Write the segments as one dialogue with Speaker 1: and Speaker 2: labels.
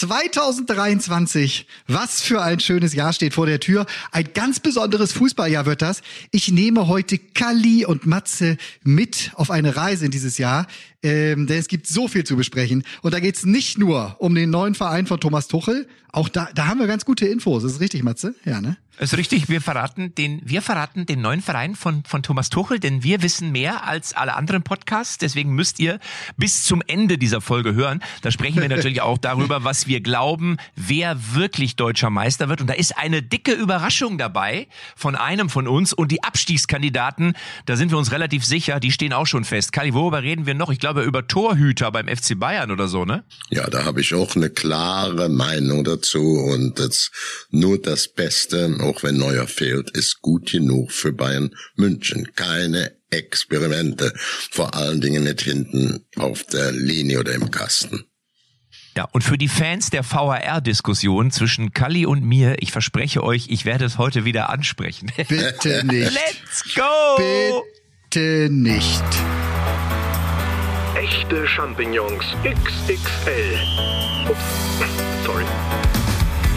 Speaker 1: 2023. Was für ein schönes Jahr steht vor der Tür. Ein ganz besonderes Fußballjahr wird das. Ich nehme heute Kali und Matze mit auf eine Reise in dieses Jahr. Ähm, denn es gibt so viel zu besprechen. Und da geht's nicht nur um den neuen Verein von Thomas Tuchel. Auch da, da haben wir ganz gute Infos. Das ist richtig, Matze? Ja, ne?
Speaker 2: Ist richtig, wir verraten den, wir verraten den neuen Verein von, von Thomas Tuchel, denn wir wissen mehr als alle anderen Podcasts. Deswegen müsst ihr bis zum Ende dieser Folge hören. Da sprechen wir natürlich auch darüber, was wir glauben, wer wirklich deutscher Meister wird. Und da ist eine dicke Überraschung dabei von einem von uns. Und die Abstiegskandidaten, da sind wir uns relativ sicher, die stehen auch schon fest. Kali, worüber reden wir noch? Ich glaube über Torhüter beim FC Bayern oder so, ne?
Speaker 3: Ja, da habe ich auch eine klare Meinung dazu. Und das nur das Beste auch wenn Neuer fehlt, ist gut genug für Bayern München. Keine Experimente, vor allen Dingen nicht hinten auf der Linie oder im Kasten.
Speaker 2: Ja, und für die Fans der VHR-Diskussion zwischen Kalli und mir, ich verspreche euch, ich werde es heute wieder ansprechen.
Speaker 1: Bitte nicht.
Speaker 2: Let's go!
Speaker 1: Bitte nicht.
Speaker 4: Echte Champignons XXL. Ups, sorry.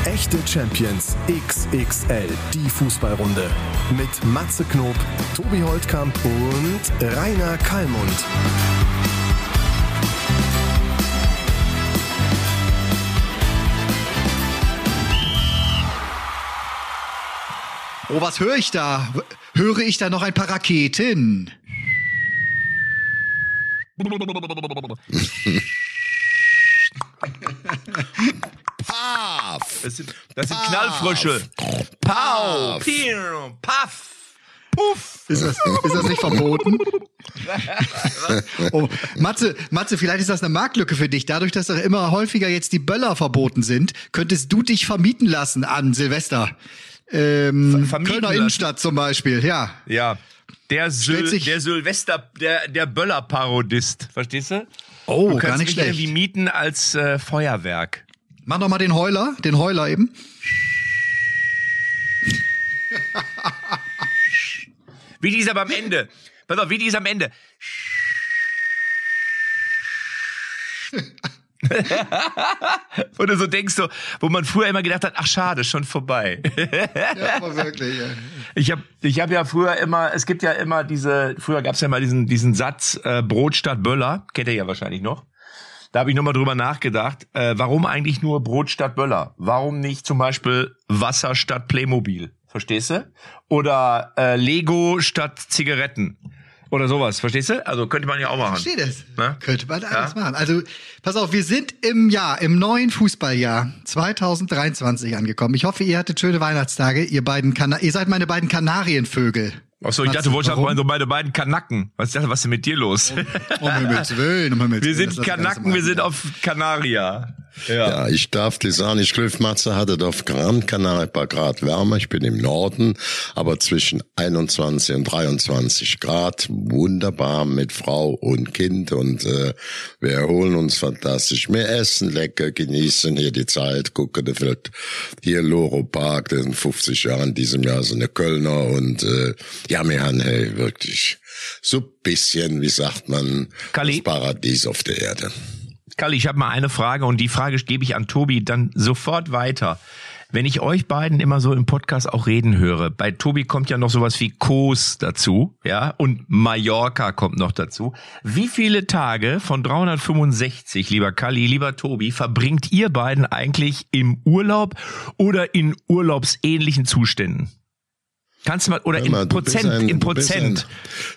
Speaker 5: Echte Champions XXL, die Fußballrunde. Mit Matze Knob, Tobi Holtkamp und Rainer Kallmund.
Speaker 1: Oh, was höre ich da? Höre ich da noch ein paar Raketen?
Speaker 3: Paf!
Speaker 2: Das sind, das sind Knallfrösche. Pau! Piu! Paff! Puff!
Speaker 1: Ist das, ist das nicht verboten? oh, Matze, Matze, vielleicht ist das eine Marktlücke für dich. Dadurch, dass doch immer häufiger jetzt die Böller verboten sind, könntest du dich vermieten lassen an Silvester. Ähm,
Speaker 2: Ver- vermieten
Speaker 1: Kölner
Speaker 2: lassen?
Speaker 1: Innenstadt zum Beispiel, ja.
Speaker 2: Ja. Der,
Speaker 1: sich-
Speaker 2: der Silvester, der, der Böller-Parodist. Verstehst du?
Speaker 1: Oh,
Speaker 2: du kannst
Speaker 1: gar nicht
Speaker 2: mich
Speaker 1: schlecht.
Speaker 2: irgendwie mieten als äh, Feuerwerk.
Speaker 1: Mach doch mal den Heuler, den Heuler eben.
Speaker 2: Wie dieser beim Ende. Pass auf, wie dieser am Ende. Wo du so denkst, so, wo man früher immer gedacht hat, ach schade, schon vorbei.
Speaker 1: Ja, aber wirklich. Ja.
Speaker 2: Ich habe ich hab ja früher immer, es gibt ja immer diese, früher gab's ja mal diesen, diesen Satz, äh, Brot statt Böller, kennt ihr ja wahrscheinlich noch. Da habe ich nochmal drüber nachgedacht, äh, warum eigentlich nur Brot statt Böller? Warum nicht zum Beispiel Wasser statt Playmobil? Verstehst du? Oder äh, Lego statt Zigaretten? Oder sowas, verstehst du? Also könnte man ja auch machen.
Speaker 1: Verstehe das.
Speaker 2: Ne?
Speaker 1: Könnte man alles
Speaker 2: Ja.
Speaker 1: machen. Also, pass auf, wir sind im Jahr, im neuen Fußballjahr 2023 angekommen. Ich hoffe, ihr hattet schöne Weihnachtstage, ihr beiden Kana ihr seid meine beiden Kanarienvögel.
Speaker 2: Achso, ich
Speaker 1: Was-
Speaker 2: dachte, du wolltest sagen, so meine beiden Kanacken. Was was ist denn mit dir los?
Speaker 1: Um Himmels Willen, um Himmels
Speaker 2: Wir
Speaker 1: Willen.
Speaker 2: sind
Speaker 1: alles
Speaker 2: Kanacken,
Speaker 1: im
Speaker 2: wir sind auf Kanaria.
Speaker 3: Ja, ich darf dir sagen, ich Matze hatte auf Gran Canaria ein paar Grad wärmer. Ich bin im Norden, aber zwischen 21 und 23 Grad. Wunderbar mit Frau und Kind und äh, wir erholen uns fantastisch. Wir essen lecker, genießen hier die Zeit, gucken, da wird hier Loro Park, sind 50 Jahre in diesem Jahr so eine Kölner und äh, ja, wir haben hey, wirklich so bisschen, wie sagt man,
Speaker 2: Kalli?
Speaker 3: das Paradies auf der Erde.
Speaker 2: Kalli, ich habe mal eine Frage und die Frage gebe ich an Tobi dann sofort weiter. Wenn ich euch beiden immer so im Podcast auch reden höre, bei Tobi kommt ja noch sowas wie Kos dazu, ja, und Mallorca kommt noch dazu. Wie viele Tage von 365, lieber Kalli, lieber Tobi, verbringt ihr beiden eigentlich im Urlaub oder in urlaubsähnlichen Zuständen? Kannst du mal, oder in
Speaker 3: mal, bist
Speaker 2: Prozent,
Speaker 3: ein-
Speaker 2: in
Speaker 3: du bist
Speaker 2: Prozent.
Speaker 3: ein-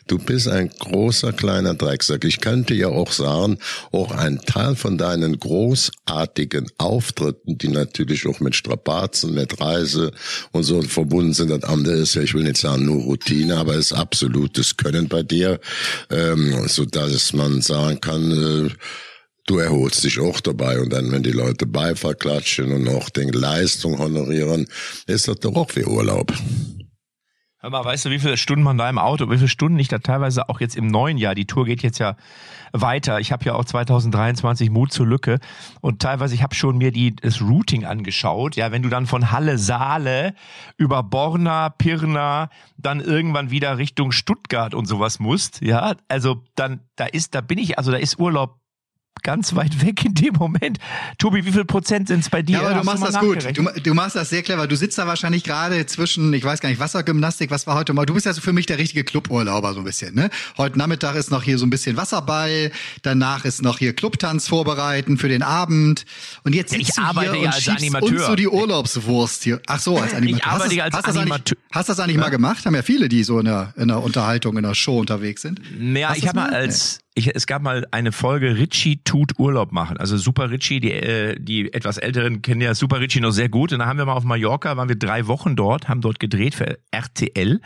Speaker 3: Du bist ein großer kleiner Drecksack. Ich könnte ja auch sagen, auch ein Teil von deinen großartigen Auftritten, die natürlich auch mit Strapazen, mit Reise und so verbunden sind. Das andere ist ja, ich will nicht sagen nur Routine, aber es ist absolutes Können bei dir, ähm, so dass man sagen kann, äh, Du erholst dich auch dabei und dann, wenn die Leute Beifall klatschen und auch die Leistung honorieren, ist das doch auch wie Urlaub.
Speaker 2: Hör mal, weißt du, wie viele Stunden man da im Auto, wie viele Stunden ich da teilweise auch jetzt im neuen Jahr, die Tour geht jetzt ja weiter. Ich habe ja auch 2023 Mut zur Lücke und teilweise, ich habe schon mir die, das Routing angeschaut. Ja, wenn du dann von Halle Saale über Borna, Pirna, dann irgendwann wieder Richtung Stuttgart und sowas musst, ja, also dann, da ist, da bin ich, also da ist Urlaub ganz weit weg in dem Moment. Tobi, wie viel Prozent sind es bei dir?
Speaker 1: Ja, aber du machst das gut. Du, du machst das sehr clever. Du sitzt da wahrscheinlich gerade zwischen, ich weiß gar nicht, Wassergymnastik, was war heute mal. Du bist ja so für mich der richtige Cluburlauber so ein bisschen, ne? Heute Nachmittag ist noch hier so ein bisschen Wasserball, danach ist noch hier Clubtanz vorbereiten für den Abend. Und jetzt
Speaker 2: Ja, ich
Speaker 1: sitzt du
Speaker 2: arbeite
Speaker 1: hier
Speaker 2: ja
Speaker 1: und
Speaker 2: als Animateur.
Speaker 1: uns so die Urlaubswurst hier. Ach so, als Animateur.
Speaker 2: arbeite
Speaker 1: hast,
Speaker 2: ja als
Speaker 1: hast, das
Speaker 2: Animateur.
Speaker 1: Eigentlich, hast das eigentlich mal gemacht? Haben ja viele, die so in der, in der Unterhaltung, in der Show unterwegs sind.
Speaker 2: Ja, ich habe mal? als ich, es gab mal eine Folge Richie tut Urlaub machen. Also Super Richie, die, äh, die etwas älteren kennen ja Super Richie noch sehr gut. Und da haben wir mal auf Mallorca, waren wir drei Wochen dort, haben dort gedreht für RTL.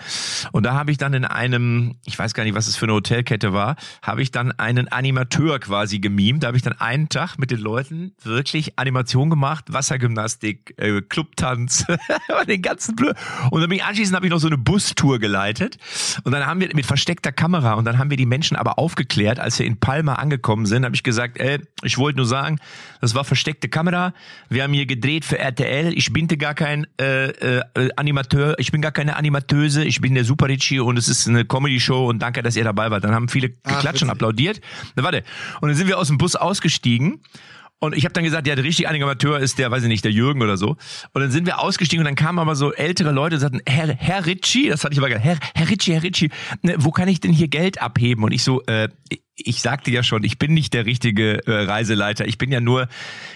Speaker 2: Und da habe ich dann in einem, ich weiß gar nicht, was es für eine Hotelkette war, habe ich dann einen Animateur quasi gemimt. Da habe ich dann einen Tag mit den Leuten wirklich Animation gemacht, Wassergymnastik, äh, Clubtanz den ganzen Blö. Und dann bin ich anschließend habe ich noch so eine Bustour geleitet. Und dann haben wir mit versteckter Kamera und dann haben wir die Menschen aber aufgeklärt, als wir in Palma angekommen sind, habe ich gesagt, ey, ich wollte nur sagen, das war versteckte Kamera. Wir haben hier gedreht für RTL. Ich bin gar kein äh, äh, Animateur, ich bin gar keine Animateuse, ich bin der Super Richie und es ist eine Comedy-Show und danke, dass ihr dabei wart. Dann haben viele
Speaker 1: Ach,
Speaker 2: geklatscht und
Speaker 1: witzig.
Speaker 2: applaudiert. Na, warte. Und dann sind wir aus dem Bus ausgestiegen. Und ich habe dann gesagt, ja, der richtige Animateur ist der, weiß ich nicht, der Jürgen oder so. Und dann sind wir ausgestiegen und dann kamen aber so ältere Leute und sagten, Herr, Herr Ritchie, das hatte ich aber gesagt, Herr, Herr Ritchie, Herr Ritchie, ne, wo kann ich denn hier Geld abheben? Und ich so, äh, ich sagte ja schon, ich bin nicht der richtige äh, Reiseleiter. Ich bin ja nur,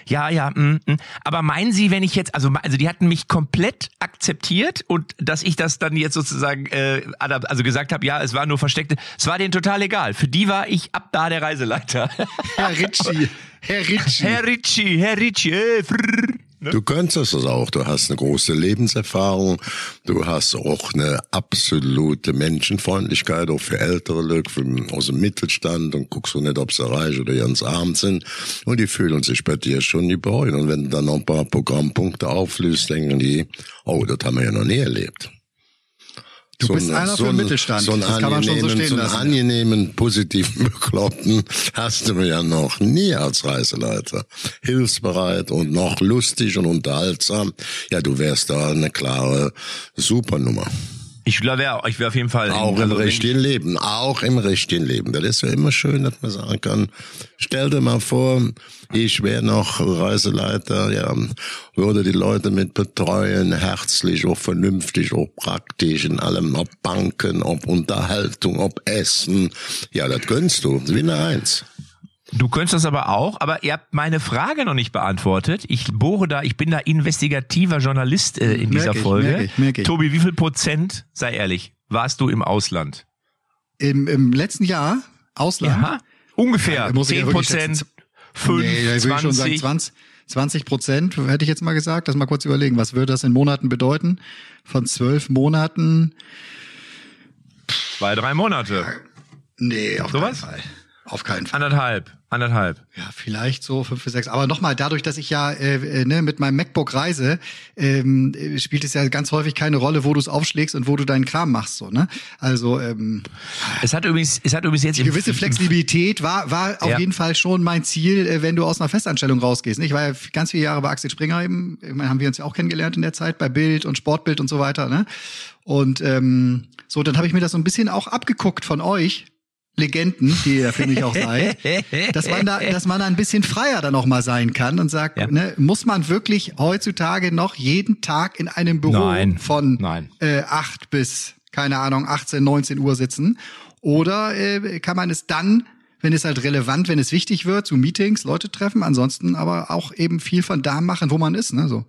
Speaker 2: ja, ja, mm, mm. aber meinen Sie, wenn ich jetzt, also, also die hatten mich komplett akzeptiert und dass ich das dann jetzt sozusagen, äh, also gesagt habe, ja, es war nur versteckte, es war denen total egal. Für die war ich ab da der Reiseleiter.
Speaker 1: Herr Ritchie. Herr Ritchie.
Speaker 2: Herr Ritchie, Herr Ritchie, äh, frrr.
Speaker 3: Du könntest es auch. Du hast eine große Lebenserfahrung. Du hast auch eine absolute Menschenfreundlichkeit, auch für ältere Leute für- aus dem Mittelstand und guckst du nicht, ob sie reich oder ganz arm sind. Und die fühlen sich bei dir schon die Beuen. Und wenn du dann noch ein paar Programmpunkte auflöst, denken die, oh, das haben wir ja noch nie erlebt.
Speaker 1: Du bist einer für den Mittelstand.
Speaker 3: So einen
Speaker 1: Das kann man schon so stehen
Speaker 3: so einen angenehmen, positiven Bekloppten hast du ja noch nie als Reiseleiter. Hilfsbereit und noch lustig und unterhaltsam. Ja, du wärst da eine klare Supernummer.
Speaker 2: Ich wäre ich wär auf jeden Fall.
Speaker 3: Auch im
Speaker 2: also
Speaker 3: richtigen Leben, auch im richtigen Leben. Das ist ja immer schön, dass man sagen kann, stell dir mal vor, ich wäre noch Reiseleiter, ja, würde die Leute mit betreuen, herzlich, auch vernünftig, auch praktisch in allem, ob Banken, ob Unterhaltung, ob Essen. Ja, das gönnst du, wie eine Eins.
Speaker 2: Du könntest das aber auch, aber ihr habt meine Frage noch nicht beantwortet. Ich bohre da, ich bin da investigativer Journalist äh, in
Speaker 1: Merk
Speaker 2: dieser
Speaker 1: ich,
Speaker 2: Folge.
Speaker 1: merk ich, merk ich.
Speaker 2: Tobi, wie viel Prozent, sei ehrlich, warst du im Ausland?
Speaker 1: Im, Im letzten Jahr, Ausland.
Speaker 2: Ja, ungefähr.
Speaker 1: Ja, muss ich ja
Speaker 2: 10
Speaker 1: wirklich
Speaker 2: Prozent,
Speaker 1: schätzen.
Speaker 2: 5,
Speaker 1: Nee, da würde ich schon sagen
Speaker 2: 20.
Speaker 1: 20, 20 Prozent, hätte ich jetzt mal gesagt. Lass mal kurz überlegen, was würde das in Monaten bedeuten? Von zwölf Monaten?
Speaker 2: Zwei, drei Monate.
Speaker 1: Nee, auf
Speaker 2: Sowas?
Speaker 1: keinen Fall. Auf keinen Fall.
Speaker 2: Anderthalb. Anderthalb.
Speaker 1: Ja, vielleicht so fünf bis sechs. Aber nochmal, dadurch, dass ich ja äh, äh, ne, mit meinem MacBook reise, ähm, äh, spielt es ja ganz häufig keine Rolle, wo du es aufschlägst und wo du deinen Kram machst. So, ne? Also ähm,
Speaker 2: Es hat übrigens, es hat übrigens jetzt
Speaker 1: die gewisse Flexibilität war, war auf
Speaker 2: Ja.
Speaker 1: jeden Fall schon mein Ziel, äh, wenn du aus einer Festanstellung rausgehst. ne? Ich war ja ganz viele Jahre bei Axel Springer eben, meine, haben wir uns ja auch kennengelernt in der Zeit, bei Bild und Sportbild und so weiter. Ne? Und ähm, so, dann habe ich mir das so ein bisschen auch abgeguckt von euch. Legenden, die ihr für mich auch seid, dass man da, dass man da ein bisschen freier dann auch mal sein kann und sagt,
Speaker 2: Ja.
Speaker 1: ne, muss man wirklich heutzutage noch jeden Tag in einem Büro
Speaker 2: Nein.
Speaker 1: von
Speaker 2: Nein.
Speaker 1: äh, 8 bis, keine Ahnung, 18, 19 Uhr sitzen? Oder äh, kann man es dann, wenn es halt relevant, wenn es wichtig wird, zu Meetings, Leute treffen, ansonsten aber auch eben viel von da machen, wo man ist, ne? So.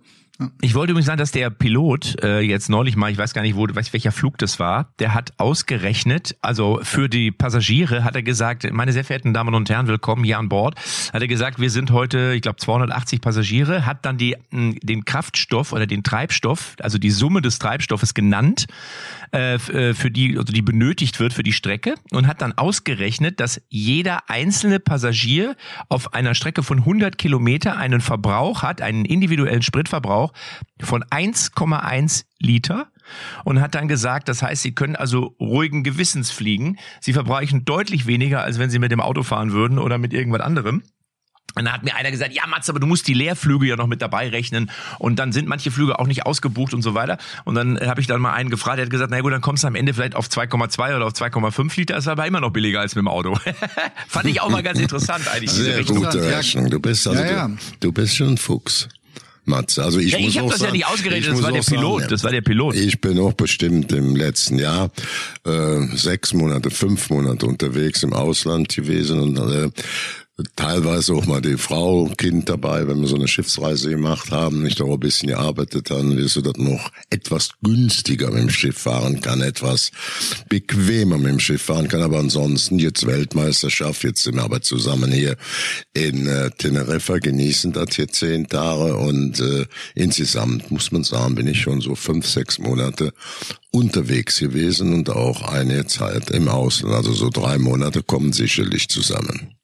Speaker 2: Ich wollte übrigens sagen, dass der Pilot äh, jetzt neulich mal, ich weiß gar nicht, wo, weiß welcher Flug das war, der hat ausgerechnet, also für die Passagiere hat er gesagt, meine sehr verehrten Damen und Herren, willkommen hier an Bord. Hat er gesagt, wir sind heute, ich glaube 280 Passagiere, hat dann die, den Kraftstoff oder den Treibstoff, also die Summe des Treibstoffes genannt, äh, äh, für die, also die benötigt wird für die Strecke und hat dann ausgerechnet, dass jeder einzelne Passagier auf einer Strecke von 100 Kilometer einen Verbrauch hat, einen individuellen Spritverbrauch von 1,1 Liter und hat dann gesagt, das heißt, sie können also ruhigen Gewissens fliegen. Sie verbrauchen deutlich weniger, als wenn sie mit dem Auto fahren würden oder mit irgendwas anderem. Und dann hat mir einer gesagt, ja Mats, aber du musst die Leerflüge ja noch mit dabei rechnen und dann sind manche Flüge auch nicht ausgebucht und so weiter. Und dann habe ich dann mal einen gefragt, der hat gesagt, na gut, dann kommst du am Ende vielleicht auf 2,2 oder auf 2,5 Liter, ist aber immer noch billiger als mit dem Auto. Fand ich auch mal ganz interessant eigentlich. diese
Speaker 3: Sehr
Speaker 2: Rechnung.
Speaker 3: gute. Rechnung. Du bist also,
Speaker 1: Ja, ja.
Speaker 3: Du, du bist schon ein Fuchs. Matze. Also ich
Speaker 2: Ja,
Speaker 3: muss
Speaker 2: ich habe das ja
Speaker 3: sagen,
Speaker 2: nicht ausgerechnet,
Speaker 3: ich
Speaker 2: das war der
Speaker 3: sagen,
Speaker 2: Pilot,
Speaker 3: ja.
Speaker 2: das war der Pilot.
Speaker 3: Ich bin auch bestimmt im letzten Jahr äh, sechs Monate, fünf Monate unterwegs im Ausland gewesen und äh, teilweise auch mal die Frau, Kind dabei, wenn wir so eine Schiffsreise gemacht haben, nicht auch ein bisschen gearbeitet haben, wie so das noch etwas günstiger mit dem Schiff fahren kann, etwas bequemer mit dem Schiff fahren kann, aber ansonsten jetzt Weltmeisterschaft, jetzt sind wir aber zusammen hier in äh, Teneriffa, genießen das hier zehn Tage und äh, insgesamt muss man sagen, bin ich schon so fünf, sechs Monate unterwegs gewesen und auch eine Zeit im Ausland, also so drei Monate kommen sicherlich zusammen.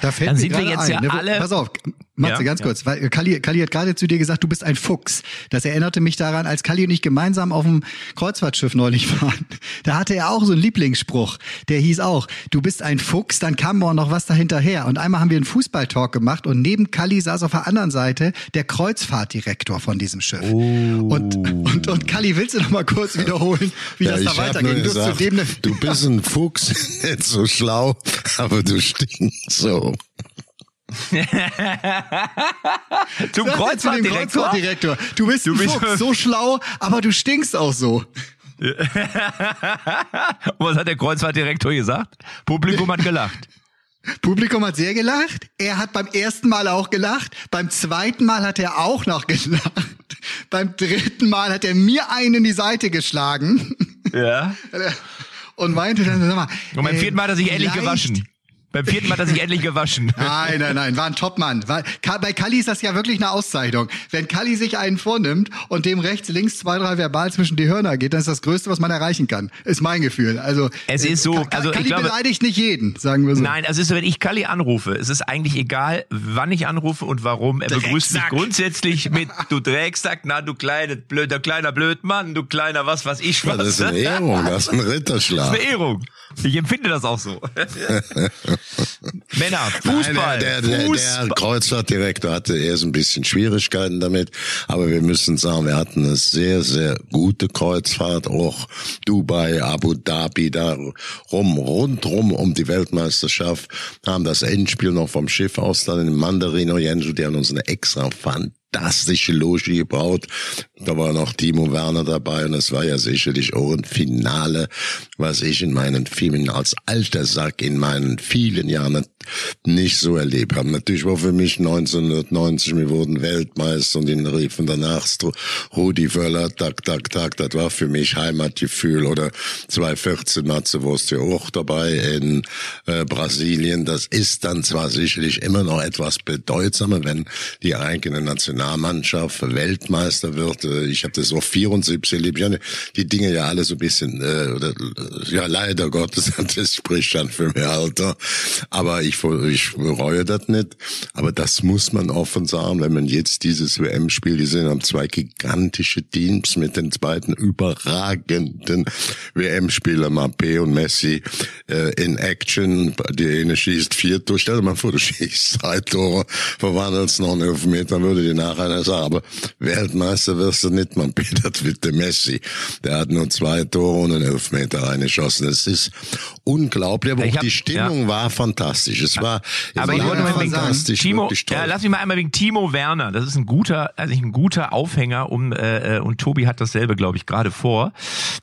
Speaker 1: Da fällt
Speaker 2: Dann
Speaker 1: mir
Speaker 2: sind wir jetzt
Speaker 1: ein,
Speaker 2: ja
Speaker 1: ne,
Speaker 2: alle-
Speaker 1: Pass auf, Matze,
Speaker 2: Ja,
Speaker 1: ganz
Speaker 2: ja.
Speaker 1: kurz, weil Kalli, Kalli hat gerade zu dir gesagt, du bist ein Fuchs. Das erinnerte mich daran, als Kalli und ich gemeinsam auf dem Kreuzfahrtschiff neulich waren. Da hatte er auch so einen Lieblingsspruch, der hieß auch, du bist ein Fuchs, dann kam morgen noch was dahinterher. Und einmal haben wir einen Fußballtalk gemacht und neben Kalli saß auf der anderen Seite der Kreuzfahrtdirektor von diesem Schiff. Und, und, und Kalli, willst du noch mal kurz wiederholen, wie das da Du, dem,
Speaker 3: du bist ein Fuchs, nicht so schlau, aber du stinkst so.
Speaker 2: Zum Kreuzfahrtdirektor.
Speaker 1: Kreuzfahrtdirektor. Du bist
Speaker 2: Du bist-
Speaker 1: Fuchs, so schlau, aber du stinkst auch so.
Speaker 2: Was hat der Kreuzfahrtdirektor gesagt? Publikum hat gelacht.
Speaker 1: Publikum hat sehr gelacht. Er hat beim ersten Mal auch gelacht. Beim zweiten Mal hat er auch noch gelacht. Beim dritten Mal hat er mir einen in die Seite geschlagen
Speaker 2: Ja.
Speaker 1: und meinte dann, sag mal.
Speaker 2: Und beim vierten Mal hat er sich endlich
Speaker 1: vielleicht-
Speaker 2: gewaschen. Beim vierten Mal hat er sich endlich gewaschen.
Speaker 1: Nein, nein, nein, war ein Topmann. War, bei Kalli ist das ja wirklich eine Auszeichnung. Wenn Kalli sich einen vornimmt und dem rechts, links zwei, drei verbal zwischen die Hörner geht, dann ist das Größte, was man erreichen kann. Ist mein Gefühl. Also
Speaker 2: Es
Speaker 1: äh,
Speaker 2: ist so,
Speaker 1: Ka- Ka-
Speaker 2: also ich
Speaker 1: Kalli
Speaker 2: glaube-
Speaker 1: beleidigt nicht jeden, sagen wir so.
Speaker 2: Nein, also es ist so, wenn ich Kalli anrufe, es ist eigentlich egal, wann ich anrufe und warum. Er begrüßt mich grundsätzlich mit du Drecksack, na du kleine, blöder kleiner Blödmann, du kleiner was, was ich
Speaker 3: Ja,
Speaker 2: was.
Speaker 3: das ist eine Ehrung, das ist ein Ritterschlag.
Speaker 2: Das ist eine Ehrung. Ich empfinde das auch so. Männer, Fußball.
Speaker 3: Nein, der, der,
Speaker 2: Fußball.
Speaker 3: der Kreuzfahrtdirektor hatte erst ein bisschen Schwierigkeiten damit, aber wir müssen sagen, wir hatten eine sehr, sehr gute Kreuzfahrt, auch Dubai, Abu Dhabi, da rum, rundrum um die Weltmeisterschaft, haben das Endspiel noch vom Schiff aus dann in Mandarin Oriental, die haben uns eine extra fantastische Loge gebaut. Da war noch Timo Werner dabei und es war ja sicherlich auch ein Finale, was ich in meinen Filmen als alter Sack in meinen vielen Jahren nicht so erlebt habe. Natürlich war für mich 1990, wir wurden Weltmeister und den riefen danach Rudi Völler, tak, tak, tak, das war für mich Heimatgefühl oder 2014 Matze Wurst ja auch dabei in äh, Brasilien. Das ist dann zwar sicherlich immer noch etwas bedeutsamer, wenn die eigene Nationalmannschaft Weltmeister wird. Äh, Ich habe das auch 74 erlebt. Ich die Dinge ja alle so ein bisschen, äh, oder, äh, ja leider Gottes, das spricht dann für mein Alter. Aber ich, ich bereue das nicht. Aber das muss man offen sagen, wenn man jetzt dieses WM-Spiel gesehen hat, zwei gigantische Teams mit den beiden überragenden WM-Spieler Mbappé und Messi äh, in Action. Die eine schießt vier Tore. Stell dir mal vor, du schießt drei Tore, verwandelst noch einen Elfmeter, würde dir nachher einer sagen, aber Weltmeister wirst du nicht, Mbappé, das wird der Messi. Der hat nur zwei Tore und einen Elfmeter reingeschossen. Es ist unglaublich, aber
Speaker 2: Ich
Speaker 3: auch
Speaker 2: hab-
Speaker 3: die Stimmung war fantastisch. Es war, es
Speaker 2: Aber ich
Speaker 3: war
Speaker 2: wollte mal wegen
Speaker 3: fantastisch,
Speaker 2: Timo, ja, lass mich mal einmal wegen Timo Werner. Das ist ein guter, also ein guter Aufhänger, um äh, äh, und Tobi hat dasselbe, glaube ich, gerade vor.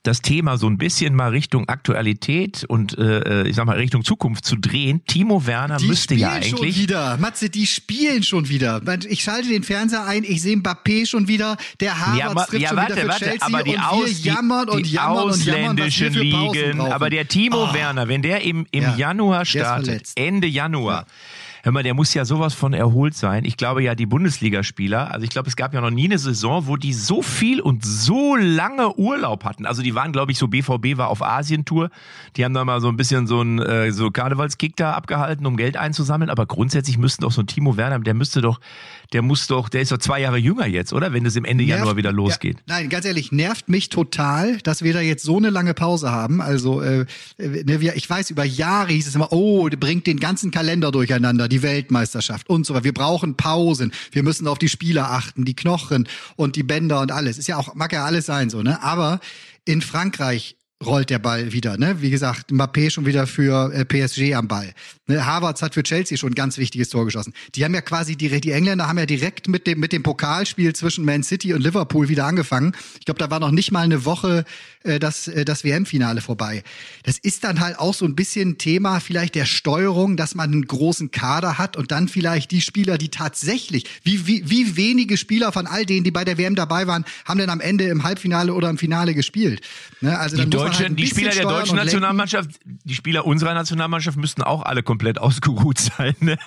Speaker 2: Das Thema so ein bisschen mal Richtung Aktualität und äh, ich sag mal Richtung Zukunft zu drehen. Timo Werner
Speaker 1: Die
Speaker 2: müsste
Speaker 1: spielen
Speaker 2: ja
Speaker 1: schon
Speaker 2: eigentlich.
Speaker 1: wieder. Matze, die spielen schon wieder. Ich schalte den Fernseher ein, ich sehe Mbappé schon wieder, der Harvard
Speaker 2: Ja, ja,
Speaker 1: schon
Speaker 2: warte,
Speaker 1: wieder für
Speaker 2: warte,
Speaker 1: Chelsea
Speaker 2: aber die,
Speaker 1: und
Speaker 2: Aus,
Speaker 1: wir jammern und
Speaker 2: die
Speaker 1: jammern und jammern,
Speaker 2: ausländischen
Speaker 1: für Pausen
Speaker 2: Ligen, aber der Timo
Speaker 1: Oh.
Speaker 2: Werner, wenn der im, im
Speaker 1: Ja,
Speaker 2: Januar startet. Ende Januar, Hör mal, der muss ja sowas von erholt sein. Ich glaube ja, die Bundesligaspieler, also ich glaube, es gab ja noch nie eine Saison, wo die so viel und so lange Urlaub hatten. Also die waren, glaube ich, so BVB war auf Asientour. Die haben da mal so ein bisschen so ein äh, so Karnevalskick da abgehalten, um Geld einzusammeln. Aber grundsätzlich müssten doch so ein Timo Werner, der müsste doch, der muss doch, der ist doch zwei Jahre jünger jetzt, oder? Wenn es im Ende
Speaker 1: Nervt-
Speaker 2: Januar wieder losgeht.
Speaker 1: Ja, nein, ganz ehrlich, nervt mich total, dass wir da jetzt so eine lange Pause haben. Also, äh, ne, wir, ich weiß, über Jahre hieß es immer, oh, bringt den ganzen Kalender durcheinander. Die die Weltmeisterschaft und so weiter. Wir brauchen Pausen. Wir müssen auf die Spieler achten, die Knochen und die Bänder und alles. Ist ja auch, mag ja alles sein so, ne? Aber in Frankreich rollt der Ball wieder. Ne? Wie gesagt, Mbappé schon wieder für äh, PSG am Ball. Ne? Havertz hat für Chelsea schon ein ganz wichtiges Tor geschossen. Die haben ja quasi direkt, die Engländer haben ja direkt mit dem mit dem Pokalspiel zwischen Man City und Liverpool wieder angefangen. Ich glaube, da war noch nicht mal eine Woche äh, das äh, das WM-Finale vorbei. Das ist dann halt auch so ein bisschen Thema vielleicht der Steuerung, dass man einen großen Kader hat und dann vielleicht die Spieler, die tatsächlich wie wie wie wenige Spieler von all denen, die bei der WM dabei waren, haben denn am Ende im Halbfinale oder im Finale gespielt. Ne?
Speaker 2: Also dann muss Deutsche, halt die Spieler der deutschen Nationalmannschaft, die Spieler unserer Nationalmannschaft müssten auch alle komplett ausgeruht sein. Ne?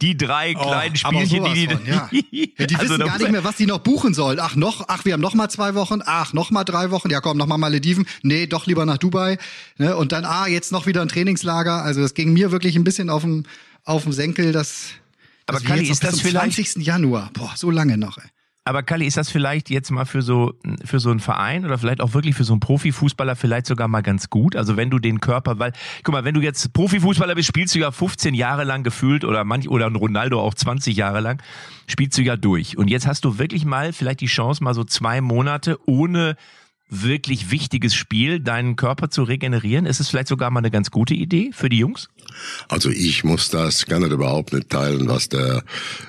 Speaker 2: Die drei oh, kleinen Spielchen, die die,
Speaker 1: von, ja. ja, die also wissen gar nicht mehr, was die noch buchen sollen. Ach noch, ach wir haben noch mal zwei Wochen, ach noch mal drei Wochen. Ja komm, noch mal Malediven. Nee, doch lieber nach Dubai. Ne? Und dann ah jetzt noch wieder ein Trainingslager. Also das ging mir wirklich ein bisschen auf dem auf dem Senkel. Das
Speaker 2: aber Kali, ist das vielleicht
Speaker 1: 20. Januar? Boah, so lange noch. Ey.
Speaker 2: Aber Kalli, ist das vielleicht jetzt mal für so, für so einen Verein oder vielleicht auch wirklich für so einen Profifußballer vielleicht sogar mal ganz gut? Also wenn du den Körper, weil, guck mal, wenn du jetzt Profifußballer bist, spielst du ja 15 Jahre lang gefühlt oder manch, oder ein Ronaldo auch 20 Jahre lang, spielst du ja durch. Und jetzt hast du wirklich mal vielleicht die Chance, mal so zwei Monate ohne wirklich wichtiges Spiel, deinen Körper zu regenerieren? Ist es vielleicht sogar mal eine ganz gute Idee für die Jungs?
Speaker 3: Also ich muss das gerne überhaupt nicht teilen, was der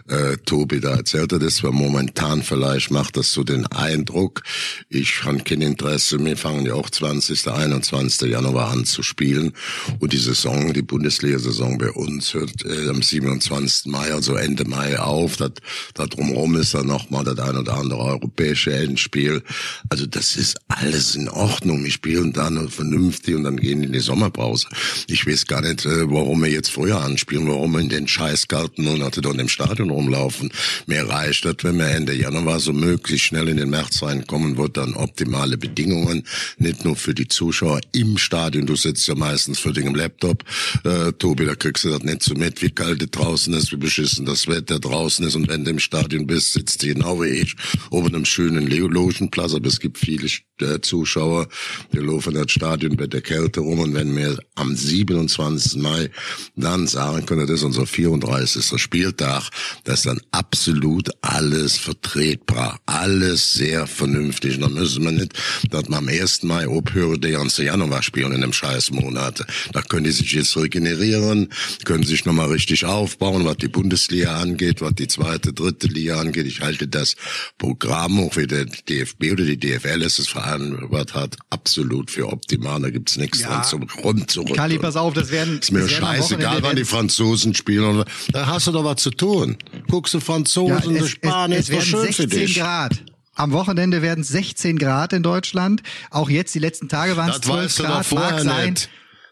Speaker 3: äh, Tobi da erzählt hat. Das war momentan vielleicht macht das so den Eindruck. Ich habe kein Interesse. Wir fangen ja auch 20. 21. Januar an zu spielen und die Saison, die Bundesliga-Saison bei uns hört äh, am 27. Mai, also Ende Mai auf. Das, da drumherum ist dann nochmal das ein oder andere europäische Endspiel. Also das ist alles in Ordnung. Wir spielen dann vernünftig und dann gehen in die Sommerpause. Ich weiß gar nicht, äh, warum wir jetzt früher anspielen, warum wir in den scheiß kalten Monate dort im Stadion rumlaufen. Mir reicht das, wenn wir Ende Januar so möglich schnell in den März reinkommen, wird dann optimale Bedingungen, nicht nur für die Zuschauer im Stadion. Du sitzt ja meistens für im Laptop. Äh, Tobi, da kriegst du das nicht so mit, wie kalt es draußen ist, wie beschissen das Wetter draußen ist. Und wenn du im Stadion bist, sitzt du genau wie ich oben im schönen Logenplatz. Aber es gibt viele der Zuschauer, die laufen das Stadion bei der Kälte rum und wenn wir am 27. Mai dann sagen können, das ist unser 34. Spieltag, das ist dann absolut alles vertretbar, alles sehr vernünftig. Und dann müssen wir nicht, dass man am 1. Mai aufhören, der ganze Januar spielen in dem scheiß Monat. Da können die sich jetzt regenerieren, können sich nochmal richtig aufbauen, was die Bundesliga angeht, was die zweite, dritte Liga angeht. Ich halte das Programm, auch wie der DFB oder die DFL ist es vor vereinbart hat, absolut für optimal. Da gibt's nichts ja. dran zum Grund zurück.
Speaker 1: Kali, pass auf, das werden.
Speaker 3: Ist mir scheißegal, wann die Franzosen spielen. Da hast du doch was zu tun. Guckst du Franzosen, ja, es, Spanien, es, es ist doch schön 16 für dich.
Speaker 1: Grad. Am Wochenende werden es 16 Grad in Deutschland. Auch jetzt die letzten Tage waren es 12 Grad. Mag sein. Nicht.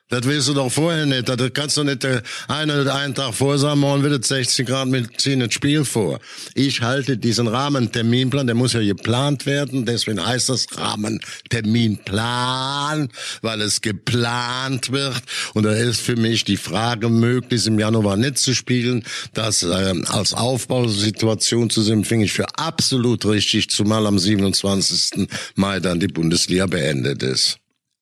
Speaker 3: Das willst du doch vorher nicht. Das kannst du nicht äh, einen, einen Tag vor sagen, morgen wird es 16 Grad, mit ziehen ein Spiel vor. Ich halte diesen Rahmenterminplan, der muss ja geplant werden, deswegen heißt das Rahmenterminplan, weil es geplant wird. Und da ist für mich die Frage, möglichst im Januar nicht zu spielen, das äh, als Aufbausituation zu sehen, finde ich für absolut richtig, zumal am 27. Mai dann die Bundesliga beendet ist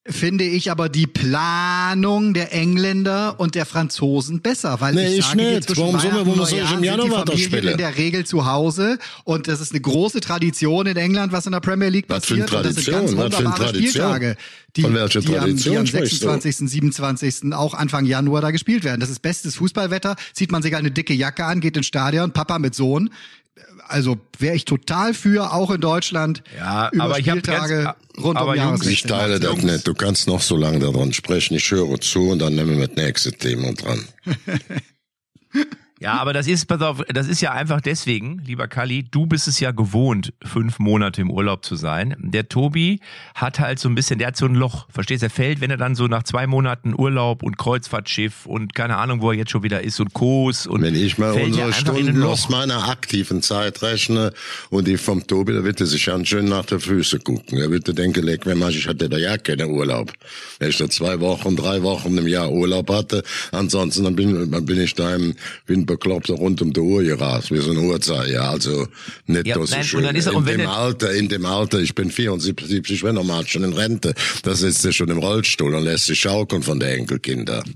Speaker 1: finde ich aber die Planung der Engländer und der Franzosen besser, weil
Speaker 3: nee,
Speaker 1: ich,
Speaker 3: sage nicht. Dir warum, soll, warum soll ich im Januar das spielen?
Speaker 1: in der Regel zu Hause und das ist eine große Tradition in England, was in der Premier League passiert.
Speaker 3: Was für eine Tradition?
Speaker 1: Und das sind ganz wunderbare Spieltage, die,
Speaker 3: Von welcher
Speaker 1: die,
Speaker 3: am,
Speaker 1: die am 26., 27. auch Anfang Januar da gespielt werden. Das ist bestes Fußballwetter, zieht man sich eine dicke Jacke an, geht ins Stadion, Papa mit Sohn, also wäre ich total für, auch in Deutschland.
Speaker 2: Ja, über aber Spieltage ich habe rund aber um Jungs,
Speaker 3: Ich teile das nicht. Du kannst noch so lange daran sprechen. Ich höre zu und dann nehmen wir das nächste Thema dran.
Speaker 2: Ja, aber das ist, pass auf, das ist ja einfach deswegen, lieber Kali, du bist es ja gewohnt, fünf Monate im Urlaub zu sein. Der Tobi hat halt so ein bisschen, der hat so ein Loch, verstehst du, er fällt, wenn er dann so nach zwei Monaten Urlaub und Kreuzfahrtschiff und keine Ahnung, wo er jetzt schon wieder ist und Kurs und.
Speaker 3: Wenn ich mal unsere Stunden aus meiner aktiven Zeit rechne und die vom Tobi, da wird er sich ganz schön nach der Füße gucken. Er wird denken, leck, wenn man, ich hatte da ja keinen Urlaub. Wenn ich da zwei Wochen, drei Wochen im Jahr Urlaub hatte, ansonsten dann bin, dann bin ich da im, bin bekloppt rund um die Uhr gerast, wie so ein Uhrzeit, ja, also nicht ja, so schön. in dem Alter, in dem Alter, ich bin 74, ich bin normal schon in Rente, da sitzt er schon im Rollstuhl und lässt sich schaukeln von den Enkelkindern.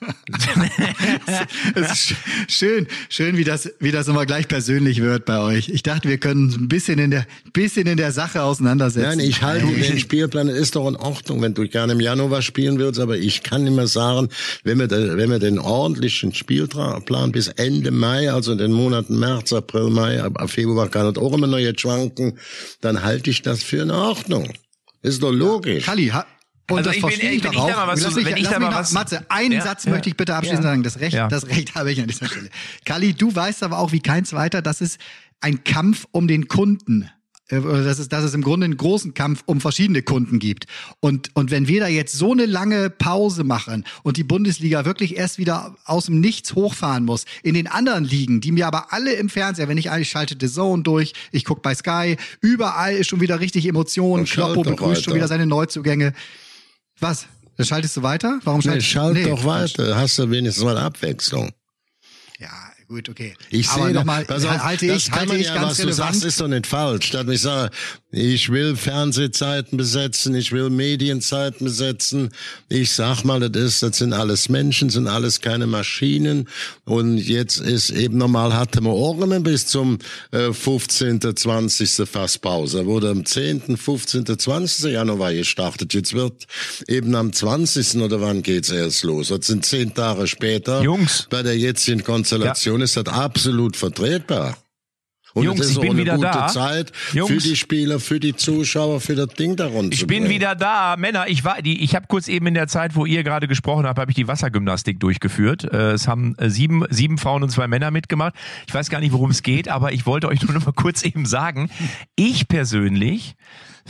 Speaker 1: es ist schön, schön, wie das, wie das immer gleich persönlich wird bei euch. Ich dachte, wir können ein bisschen in der, bisschen in der Sache auseinandersetzen.
Speaker 3: Nein, ich halte den Spielplan, ist doch in Ordnung, wenn du gerne im Januar spielen willst, aber ich kann immer sagen, wenn wir, wenn wir den ordentlichen Spielplan bis Ende Mai, also in den Monaten März, April, Mai, ab Februar kann das auch immer noch jetzt schwanken, dann halte ich das für in Ordnung. Ist doch logisch.
Speaker 1: Kalli, ha und
Speaker 2: Also
Speaker 1: das
Speaker 2: ich bin-
Speaker 1: verstehe
Speaker 2: ich-
Speaker 1: ich
Speaker 2: wenn
Speaker 1: doch
Speaker 2: ich da
Speaker 1: auch.
Speaker 2: mal was
Speaker 1: Lass
Speaker 2: zu-
Speaker 1: mich-
Speaker 2: wenn ich
Speaker 1: lass
Speaker 2: da
Speaker 1: mich
Speaker 2: mal was-
Speaker 1: Matze, einen
Speaker 2: Ja,
Speaker 1: Satz
Speaker 2: ja.
Speaker 1: möchte ich bitte abschließend
Speaker 2: Ja.
Speaker 1: sagen. Das Recht,
Speaker 2: Ja.
Speaker 1: das Recht habe ich an dieser Stelle. Kalli, du weißt aber auch wie keins weiter, dass es ein Kampf um den Kunden äh, dass es, dass es im Grunde einen großen Kampf um verschiedene Kunden gibt. Und, und wenn wir da jetzt so eine lange Pause machen und die Bundesliga wirklich erst wieder aus dem Nichts hochfahren muss, in den anderen Ligen, die mir aber alle im Fernseher, wenn ich ich schalte The Zone durch, ich gucke bei Sky, überall ist schon wieder richtig Emotion,
Speaker 3: Dann schalt
Speaker 1: Kloppo begrüßt schon wieder seine Neuzugänge. Was? Dann schaltest du weiter? Warum
Speaker 3: Nee,
Speaker 1: schaltest
Speaker 3: schalt
Speaker 1: Nee,
Speaker 3: doch weiter, hast du wenigstens mal Abwechslung.
Speaker 1: Ja, gut, okay.
Speaker 3: Ich sehe,
Speaker 1: nochmal,
Speaker 3: auf,
Speaker 1: halte
Speaker 3: das
Speaker 1: ich,
Speaker 3: kann
Speaker 1: halte
Speaker 3: man
Speaker 1: ich
Speaker 3: ja,
Speaker 1: ganz
Speaker 3: was du
Speaker 1: relevant.
Speaker 3: sagst, ist doch nicht falsch. Statt ich sage, ich will Fernsehzeiten besetzen, ich will Medienzeiten besetzen. Ich sag mal, das ist, das sind alles Menschen, sind alles keine Maschinen. Und jetzt ist eben normal hatten wir auch immer bis zum äh, 15., 20. Fasspause. Wurde am 10., 15., 20. Januar gestartet. Jetzt wird eben am 20. oder wann geht's erst los? Das sind zehn Tage später.
Speaker 2: Jungs.
Speaker 3: Bei der jetzigen Konstellation ist das absolut vertretbar. Und
Speaker 2: Jungs,
Speaker 3: ist
Speaker 2: ich bin
Speaker 3: eine
Speaker 2: wieder
Speaker 3: gute
Speaker 2: da.
Speaker 3: Zeit
Speaker 2: Jungs.
Speaker 3: für die Spieler, für die Zuschauer, für das Ding da rund
Speaker 2: Ich bin wieder da, Männer. Ich war, die, ich habe kurz eben in der Zeit, wo ihr gerade gesprochen habt, habe ich die Wassergymnastik durchgeführt. Äh, es haben äh, sieben, sieben Frauen und zwei Männer mitgemacht. Ich weiß gar nicht, worum es geht, aber ich wollte euch nur noch mal kurz eben sagen: Ich persönlich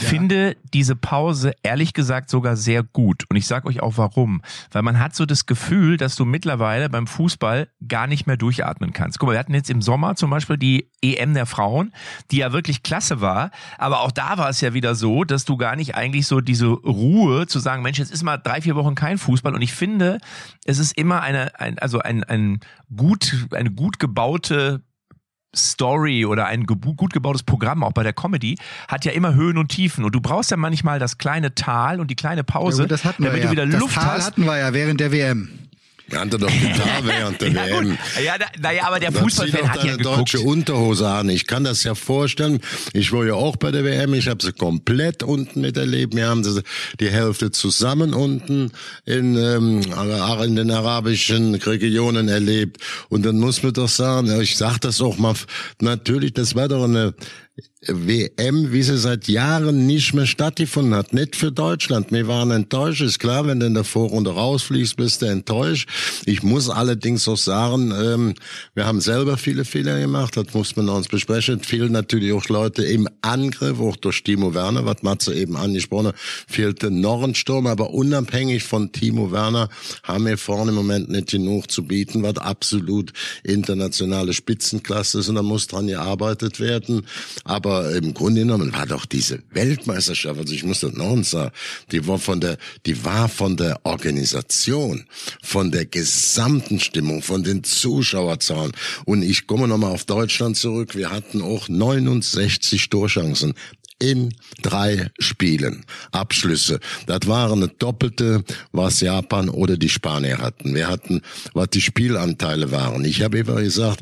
Speaker 2: finde diese Pause ehrlich gesagt sogar sehr gut. Und ich sage euch auch warum. Weil man hat so das Gefühl, dass du mittlerweile beim Fußball gar nicht mehr durchatmen kannst. Guck mal, wir hatten jetzt im Sommer zum Beispiel die EM der Frauen, die ja wirklich klasse war. Aber auch da war es ja wieder so, dass du gar nicht eigentlich so diese Ruhe zu sagen, Mensch, jetzt ist mal drei, vier Wochen kein Fußball. Und ich finde, es ist immer eine, ein, also ein, ein gut, eine gut gebaute Story oder ein gut gebautes Programm, auch bei der Comedy, hat ja immer Höhen und Tiefen. Und du brauchst ja manchmal das kleine Tal und die kleine Pause,
Speaker 1: Ja, gut, das hatten wir
Speaker 2: damit
Speaker 1: ja.
Speaker 2: du wieder
Speaker 1: das
Speaker 2: Luft
Speaker 1: Tal
Speaker 2: hast.
Speaker 1: hatten wir ja während der WM.
Speaker 3: Wir hatten doch Gitarre während der
Speaker 2: Ja,
Speaker 3: WM.
Speaker 2: Ja, naja, aber der Fußballfan hat ja geguckt.
Speaker 3: deutsche Unterhose an. Ich kann das ja vorstellen. Ich war ja auch bei der WM. Ich habe sie komplett unten miterlebt. Wir haben die Hälfte zusammen unten in, ähm, in den arabischen Regionen erlebt. Und dann muss man doch sagen, ich sag das auch mal, natürlich, das war doch eine WM, wie sie seit Jahren nicht mehr stattgefunden hat. Nicht für Deutschland. Wir waren enttäuscht. Ist klar, wenn du in der Vorrunde rausfliegst, bist du enttäuscht. Ich muss allerdings auch sagen, ähm, wir haben selber viele Fehler gemacht. Das muss man uns besprechen. Fehlen natürlich auch Leute im Angriff, auch durch Timo Werner, was Matze eben angesprochen hat, fehlte noch ein Sturm. Aber unabhängig von Timo Werner haben wir vorne im Moment nicht genug zu bieten, was absolut internationale Spitzenklasse ist. Und da muss dran gearbeitet werden. Aber im Grunde genommen war doch diese Weltmeisterschaft, also ich muss das noch sagen, die war von der, die war von der Organisation, von der gesamten Stimmung, von den Zuschauerzahlen. Und ich komme nochmal auf Deutschland zurück. Wir hatten auch 69 Torchancen in drei Spielen. Abschlüsse. Das waren eine doppelte, was Japan oder die Spanier hatten. Wir hatten, was die Spielanteile waren. Ich habe immer gesagt,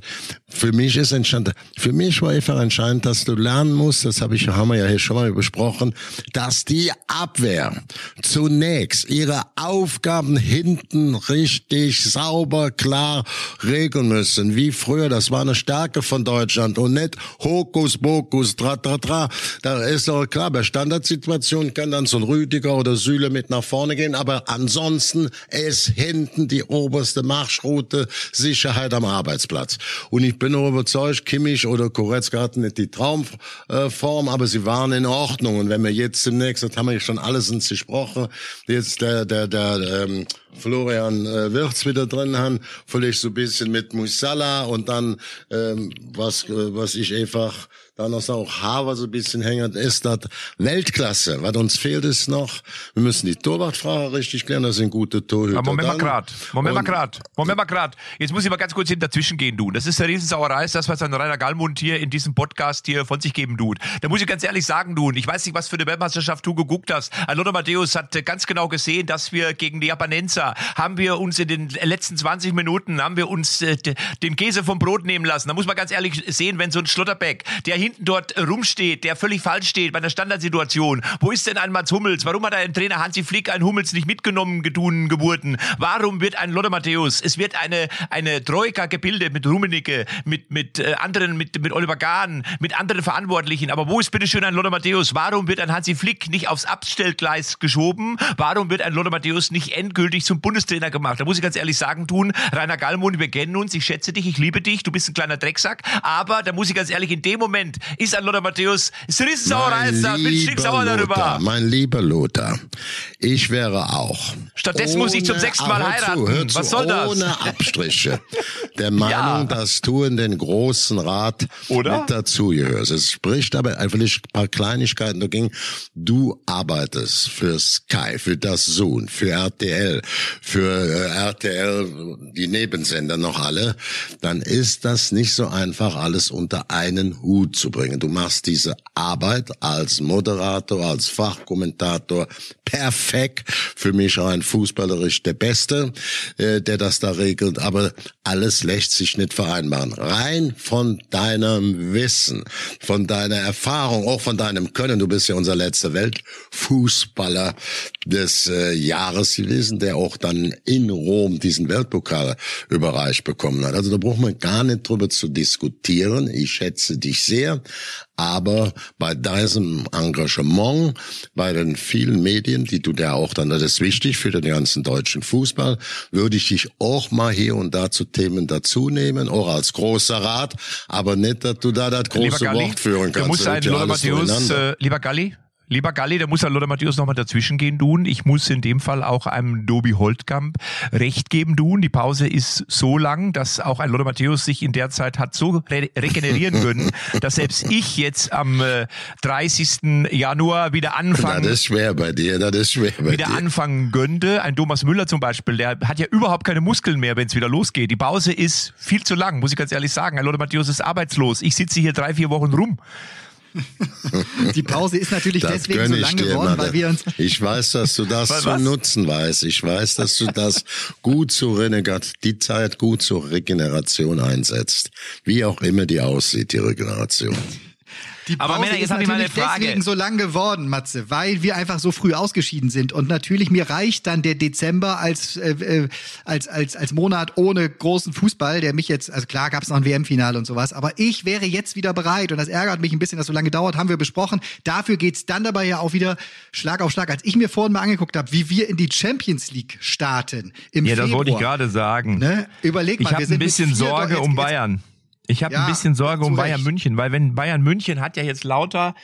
Speaker 3: für mich ist entscheidend, für mich war einfach entscheidend, dass du lernen musst, das habe ich, haben wir ja hier schon mal besprochen, dass die Abwehr zunächst ihre Aufgaben hinten richtig sauber, klar regeln müssen. Wie früher, das war eine Stärke von Deutschland und nicht Hokus Pokus, tra tra tra. Da ist doch klar, bei Standardsituationen kann dann so ein Rüdiger oder Süle mit nach vorne gehen, aber ansonsten ist hinten die oberste Marschroute Sicherheit am Arbeitsplatz. Und ich bin auch überzeugt, Kimmich oder Koretzka hatten nicht die Traumform, aber sie waren in Ordnung. Und wenn wir jetzt demnächst, das haben wir ja schon alles uns gesprochen, jetzt der, der, der, ähm, Florian äh, Wirtz wieder drin haben, vielleicht so ein bisschen mit Musala und dann, ähm, was, äh, was ich einfach dann noch auch Haver so ein bisschen hängt, ist das Weltklasse. Was uns fehlt ist noch, wir müssen die Torwartfrage richtig klären, das sind gute Torhüter.
Speaker 2: Aber Moment mal
Speaker 3: dann.
Speaker 2: grad. Moment mal
Speaker 3: Und-
Speaker 2: grad. Moment mal grad. Jetzt muss ich mal ganz kurz hin dazwischen gehen, du. Das ist der Riesensauerei, ist das, was ein Rainer Gallmund hier in diesem Podcast hier von sich geben tut. Da muss ich ganz ehrlich sagen, du. Ich weiß nicht, was für eine Weltmeisterschaft du geguckt hast. Alona Matthäus hat ganz genau gesehen, dass wir gegen die Japanenser Haben wir uns in den letzten 20 Minuten haben wir uns äh, den Käse vom Brot nehmen lassen. Da muss man ganz ehrlich sehen, wenn so ein Schlotterbeck, der hinten dort rumsteht, der völlig falsch steht bei der Standardsituation. Wo ist denn ein Mats Hummels? Warum hat ein Trainer Hansi Flick einen Hummels nicht mitgenommen, getun, Geburten? Warum wird ein Lothar Matthäus? Es wird eine, eine Troika gebildet mit Rummenigge, mit, mit äh, anderen, mit, mit Oliver Gahn, mit anderen Verantwortlichen. Aber wo ist bitte schön ein Lothar Matthäus? Warum wird ein Hansi Flick nicht aufs Abstellgleis geschoben? Warum wird ein Lothar Matthäus nicht endgültig zum Bundestrainer gemacht? Da muss ich ganz ehrlich sagen tun, Rainer Gallmund, wir kennen uns, ich schätze dich, ich liebe dich, du bist ein kleiner Drecksack. Aber da muss ich ganz ehrlich, in dem Moment ist ein Lothar Matthäus Rissensauerei, bin stinksauer darüber.
Speaker 3: Mein lieber Lothar, ich wäre auch.
Speaker 2: Stattdessen muss ich zum sechsten Mal heiraten.
Speaker 3: Zu, zu,
Speaker 2: Was soll das?
Speaker 3: Ohne Abstriche. Der Meinung, ja. dass du in den großen Rat
Speaker 2: Oder?
Speaker 3: mit dazugehörst. Es spricht aber einfach ein paar Kleinigkeiten dagegen. Du arbeitest für Sky, für das Sohn, für RTL, für äh, RTL, die Nebensender noch alle. Dann ist das nicht so einfach, alles unter einen Hut zu bringen. Du machst diese Arbeit als Moderator, als Fachkommentator perfekt. Für mich rein fußballerisch der Beste, äh, der das da regelt. Aber alles lässt sich nicht vereinbaren. Rein von deinem Wissen, von deiner Erfahrung, auch von deinem Können. Du bist ja unser letzter Weltfußballer des äh, Jahres gewesen, der auch dann in Rom diesen Weltpokal überreicht bekommen hat. Also da braucht man gar nicht drüber zu diskutieren. Ich schätze dich sehr, aber bei diesem Engagement, bei den vielen Medien, die du da auch dann, das ist wichtig für den ganzen deutschen Fußball, würde ich dich auch mal hier und da zu Themen dazu nehmen, auch als großer Rat, aber nicht, dass du da das große
Speaker 2: Galli,
Speaker 3: Wort führen kannst.
Speaker 2: Du musst einen Lothar Matthäus, äh, lieber Galli, Lieber Galli, da muss ja Lothar Matthäus nochmal dazwischen gehen, tun. Ich muss in dem Fall auch einem Dobi Holtkamp recht geben, tun. Die Pause ist so lang, dass auch ein Lothar Matthäus sich in der Zeit hat so re regenerieren können, dass selbst ich jetzt am äh, 30. Januar wieder anfangen.
Speaker 3: Das ist schwer bei dir, das ist schwer bei
Speaker 2: wieder
Speaker 3: dir.
Speaker 2: anfangen könnte. Ein Thomas Müller zum Beispiel, der hat ja überhaupt keine Muskeln mehr, wenn es wieder losgeht. Die Pause ist viel zu lang, muss ich ganz ehrlich sagen. Ein Lothar Matthäus ist arbeitslos. Ich sitze hier drei, vier Wochen rum.
Speaker 1: Die Pause ist natürlich
Speaker 3: Das
Speaker 1: deswegen so
Speaker 3: ich
Speaker 1: lang geworden,
Speaker 3: Mann.
Speaker 1: weil wir uns
Speaker 3: Ich weiß, dass du das zu nutzen weißt. Ich weiß, dass du das gut zur Renegat, die Zeit gut zur Regeneration einsetzt. Wie auch immer die aussieht, die Regeneration.
Speaker 1: Die
Speaker 2: Aber
Speaker 1: Pause
Speaker 2: Männer, jetzt
Speaker 1: ist
Speaker 2: hab ich mal eine Frage.
Speaker 1: deswegen so lang geworden, Matze, weil wir einfach so früh ausgeschieden sind. Und natürlich, mir reicht dann der Dezember als, äh, äh, als, als, als Monat ohne großen Fußball, der mich jetzt, also klar gab es noch ein WM-Finale und sowas, aber ich wäre jetzt wieder bereit und das ärgert mich ein bisschen, dass so lange dauert, haben wir besprochen. Dafür geht's dann dabei ja auch wieder Schlag auf Schlag. Als ich mir vorhin mal angeguckt habe, wie wir in die Champions League starten im
Speaker 2: Ja, das
Speaker 1: Februar.
Speaker 2: wollte ich gerade sagen.
Speaker 1: Ne? Überleg mal,
Speaker 2: ich habe ein bisschen Sorge um
Speaker 1: jetzt-
Speaker 2: Bayern. Ich habe
Speaker 1: Ja,
Speaker 2: ein bisschen Sorge um Bayern
Speaker 1: Recht.
Speaker 2: München, weil wenn Bayern München hat ja jetzt lauter,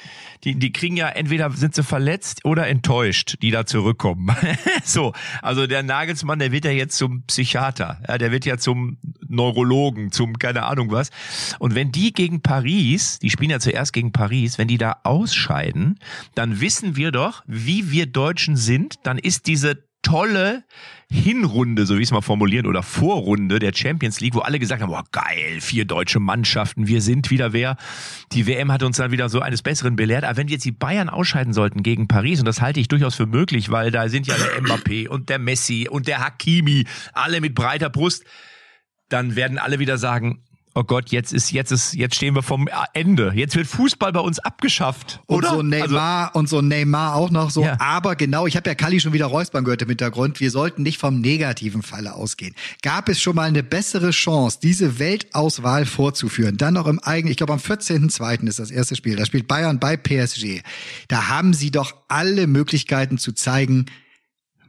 Speaker 2: die, die kriegen ja entweder sind sie verletzt oder enttäuscht, die da zurückkommen. so, also der Nagelsmann, der wird ja jetzt zum Psychiater, ja, der wird ja zum Neurologen, zum keine Ahnung was. Und wenn die gegen Paris, die spielen ja zuerst gegen Paris, wenn die da ausscheiden, dann wissen wir doch, wie wir Deutschen sind, dann ist diese tolle Hinrunde, so wie ich es mal formulieren, oder Vorrunde der Champions League, wo alle gesagt haben, boah, geil, vier deutsche Mannschaften, wir sind wieder wer. Die WM hat uns dann wieder so eines Besseren belehrt. Aber wenn jetzt die Bayern ausscheiden sollten gegen Paris, und das halte ich durchaus für möglich, weil da sind ja der Mbappé und der Messi und der Hakimi, alle mit breiter Brust, dann werden alle wieder sagen, oh Gott, jetzt ist, jetzt ist, jetzt stehen wir vom Ende. Jetzt wird Fußball bei uns abgeschafft.
Speaker 1: Und
Speaker 2: oder?
Speaker 1: so Neymar und so Neymar auch noch so.
Speaker 2: Ja.
Speaker 1: Aber genau, ich habe ja Kali schon wieder Räuspern gehört im Hintergrund. Wir sollten nicht vom negativen Falle ausgehen. Gab es schon mal eine bessere Chance, diese Weltauswahl vorzuführen? Dann noch im eigenen, ich glaube am 14.02. ist das erste Spiel. Da spielt Bayern bei PSG. Da haben sie doch alle Möglichkeiten zu zeigen,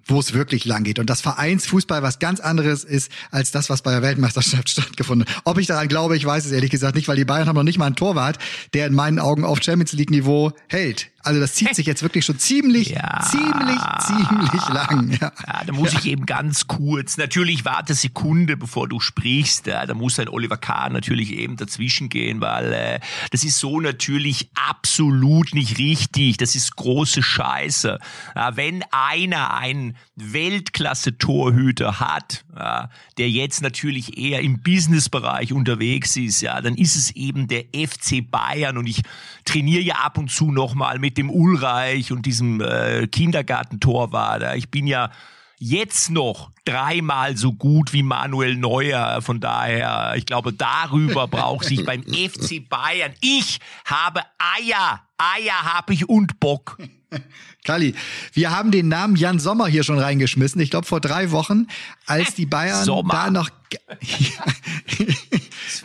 Speaker 1: wo es wirklich lang geht. Und das Vereinsfußball was ganz anderes ist, als das, was bei der Weltmeisterschaft stattgefunden hat. Ob ich daran glaube, ich weiß es ehrlich gesagt nicht, weil die Bayern haben noch nicht mal einen Torwart, der in meinen Augen auf Champions League Niveau hält. Also das zieht sich jetzt wirklich schon ziemlich,
Speaker 2: Ja.
Speaker 1: ziemlich, ziemlich lang. Ja.
Speaker 2: Ja, da muss ich eben ganz kurz, natürlich warte Sekunde, bevor du sprichst. Ja, da muss ein Oliver Kahn natürlich eben dazwischen gehen, weil äh, das ist so natürlich absolut nicht richtig. Das ist große Scheiße. Ja, wenn einer einen Weltklasse-Torhüter hat, ja, der jetzt natürlich eher im Businessbereich unterwegs ist, ja, dann ist es eben der FC Bayern und ich trainiere ja ab und zu noch mal mit dem Ulreich und diesem äh, Kindergartentorwart. Ich bin ja jetzt noch dreimal so gut wie Manuel Neuer. Von daher, ich glaube, darüber braucht sich beim FC Bayern. Ich habe Eier. Eier habe ich und Bock.
Speaker 1: Kali, wir haben den Namen Jan Sommer hier schon reingeschmissen. Ich glaube vor drei Wochen, als die Bayern
Speaker 2: Sommer.
Speaker 1: da noch.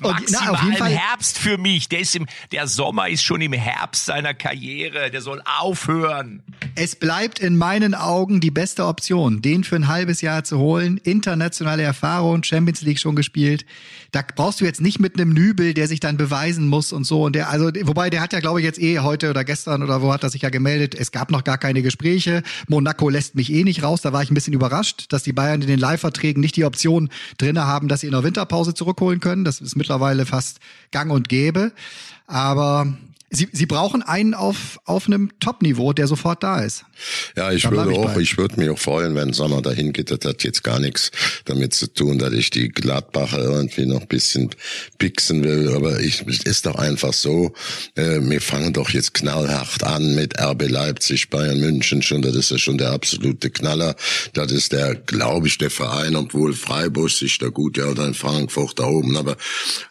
Speaker 2: Und, na, auf jeden Fall. Herbst für mich. Der, ist im, der Sommer ist schon im Herbst seiner Karriere. Der soll aufhören.
Speaker 1: Es bleibt in meinen Augen die beste Option, den für ein halbes Jahr zu holen. Internationale Erfahrung, Champions League schon gespielt. Da brauchst du jetzt nicht mit einem Nübel, der sich dann beweisen muss und so. Und der, also, wobei der hat ja, glaube ich, jetzt eh heute oder gestern oder wo hat er sich ja gemeldet. Es gab noch gar keine Gespräche. Monaco lässt mich eh nicht raus. Da war ich ein bisschen überrascht, dass die Bayern in den Leihverträgen nicht die Option drinne haben, dass sie in der Winterpause zurückholen können. Das ist mittlerweile fast gang und gäbe. Aber Sie, Sie brauchen einen auf, auf einem Top-Niveau, der sofort da ist.
Speaker 3: Ja, ich
Speaker 1: Da
Speaker 3: würde
Speaker 1: ich
Speaker 3: auch,
Speaker 1: bei.
Speaker 3: ich würde mich auch freuen, wenn Sommer dahin geht. Das hat jetzt gar nichts damit zu tun, dass ich die Gladbacher irgendwie noch ein bisschen pixen will. Aber ich, es ist doch einfach so, äh, wir fangen doch jetzt knallhart an mit RB Leipzig, Bayern München schon. Das ist ja schon der absolute Knaller. Das ist der, glaube ich, der Verein, obwohl Freiburg sich da gut, ja, oder in Frankfurt da oben. Aber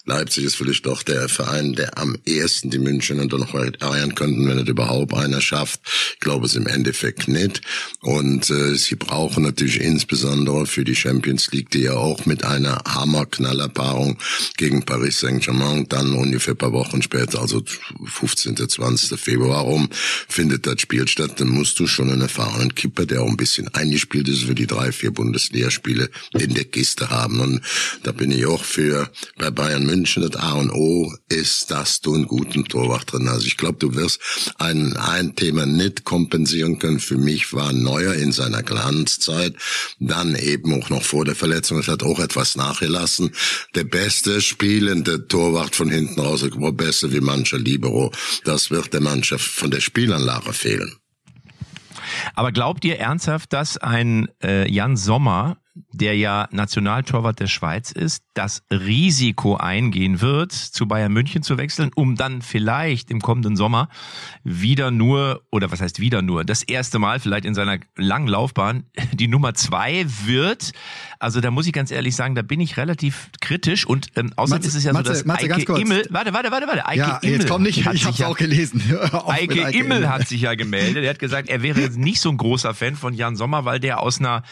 Speaker 3: Leipzig ist vielleicht doch der Verein, der am ehesten die München dann noch eiern könnten, wenn es überhaupt einer schafft. Ich glaube es im Endeffekt nicht. Und äh, sie brauchen natürlich insbesondere für die Champions League, die ja auch mit einer Hammer-Knallerpaarung gegen Paris Saint-Germain dann ungefähr paar Wochen später, also 15. 20. Februar rum, findet das Spiel statt. Dann musst du schon einen erfahrenen Kipper, der auch ein bisschen eingespielt ist für die drei, vier Bundesligaspiele in der Kiste haben. Und da bin ich auch für bei Bayern München das A und O ist, dass du einen guten Torwart drin hast. Ich glaube, du wirst ein, ein Thema nicht kompensieren können. Für mich war Neuer in seiner Glanzzeit, dann eben auch noch vor der Verletzung, es hat auch etwas nachgelassen. Der beste spielende Torwart von hinten raus, war besser wie mancher Libero. Das wird der Mannschaft von der Spielanlage fehlen.
Speaker 2: Aber glaubt ihr ernsthaft, dass ein äh, Jan Sommer, der ja Nationaltorwart der Schweiz ist, das Risiko eingehen wird, zu Bayern München zu wechseln, um dann vielleicht im kommenden Sommer wieder nur, oder was heißt wieder nur, das erste Mal vielleicht in seiner langen Laufbahn die Nummer zwei wird? Also da muss ich ganz ehrlich sagen, da bin ich relativ kritisch und ähm, außerdem
Speaker 1: Matze,
Speaker 2: ist es ja
Speaker 1: Matze,
Speaker 2: so, dass
Speaker 1: Matze, ganz
Speaker 2: Eike. Immel, warte, warte, warte, warte, Eike
Speaker 1: ja,
Speaker 2: Immel
Speaker 1: jetzt komm nicht, ich hab's
Speaker 2: ja-
Speaker 1: auch gelesen. Mit
Speaker 2: Eike Immel hat sich ja gemeldet. Er hat gesagt, er wäre jetzt nicht so ein großer Fan von Jan Sommer, weil der aus einer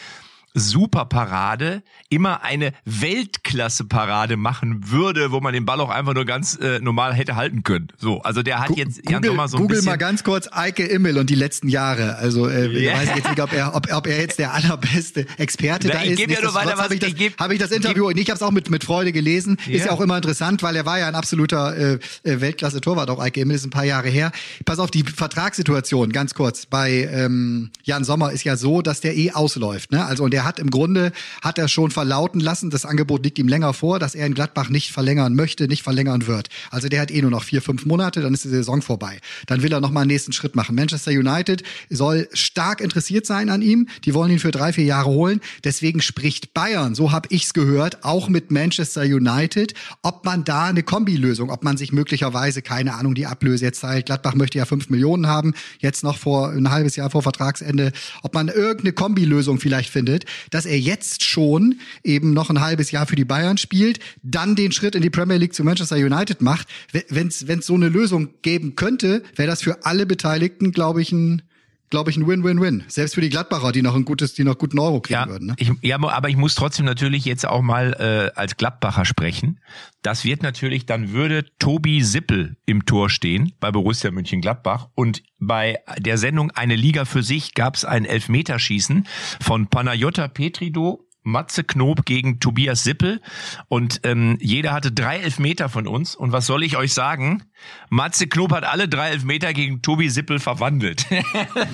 Speaker 2: Superparade immer eine Weltklasse-Parade machen würde, wo man den Ball auch einfach nur ganz äh, normal hätte halten können. So, also der hat
Speaker 1: Gu-
Speaker 2: jetzt Jan
Speaker 1: Google,
Speaker 2: Sommer so ein
Speaker 1: Google
Speaker 2: bisschen.
Speaker 1: mal ganz kurz Eike Immel und die letzten Jahre. Also äh,
Speaker 2: Ja.
Speaker 1: ich weiß jetzt nicht, ob er, ob, ob er jetzt der allerbeste Experte
Speaker 2: Na,
Speaker 1: da
Speaker 2: ich
Speaker 1: ist.
Speaker 2: geb ja nur weiter, was-
Speaker 1: habe ich, das-
Speaker 2: ich geb-
Speaker 1: hab ich das Interview und ich habe es auch mit, mit Freude gelesen. Ist
Speaker 2: Ja.
Speaker 1: ja auch immer interessant, weil er war ja ein absoluter äh, äh, Weltklasse-Torwart, auch Eike Immel ist ein paar Jahre her. Pass auf, die Vertragssituation, ganz kurz, bei ähm, Jan Sommer ist ja so, dass der eh ausläuft. Ne? Also und der hat im Grunde, hat er schon verlauten lassen, das Angebot liegt ihm länger vor, dass er in Gladbach nicht verlängern möchte, nicht verlängern wird. Also der hat eh nur noch vier, fünf Monate, dann ist die Saison vorbei. Dann will er noch mal einen nächsten Schritt machen. Manchester United soll stark interessiert sein an ihm. Die wollen ihn für drei, vier Jahre holen. Deswegen spricht Bayern, so habe ich's gehört, auch mit Manchester United, ob man da eine Kombilösung, ob man sich möglicherweise, keine Ahnung, die Ablöse jetzt teilt. Gladbach möchte ja fünf Millionen haben, jetzt noch vor ein halbes Jahr vor Vertragsende, ob man irgendeine Kombilösung vielleicht findet, dass er jetzt schon eben noch ein halbes Jahr für die Bayern spielt, dann den Schritt in die Premier League zu Manchester United macht. Wenn es so eine Lösung geben könnte, wäre das für alle Beteiligten, glaube ich, ein glaube ich, ein Win-Win-Win. Selbst für die Gladbacher, die noch ein gutes, die noch guten Euro kriegen
Speaker 2: Ja,
Speaker 1: würden. Ne?
Speaker 2: ich, ja, aber ich muss trotzdem natürlich jetzt auch mal äh, als Gladbacher sprechen. Das wird natürlich, dann würde Tobi Sippel im Tor stehen bei Borussia Mönchengladbach und bei der Sendung Eine Liga für sich gab es ein Elfmeterschießen von Panayota Petrido Matze Knob gegen Tobias Sippel und ähm, jeder hatte drei Elfmeter von uns und was soll ich euch sagen? Matze Knob hat alle drei Elfmeter gegen Tobi Sippel verwandelt.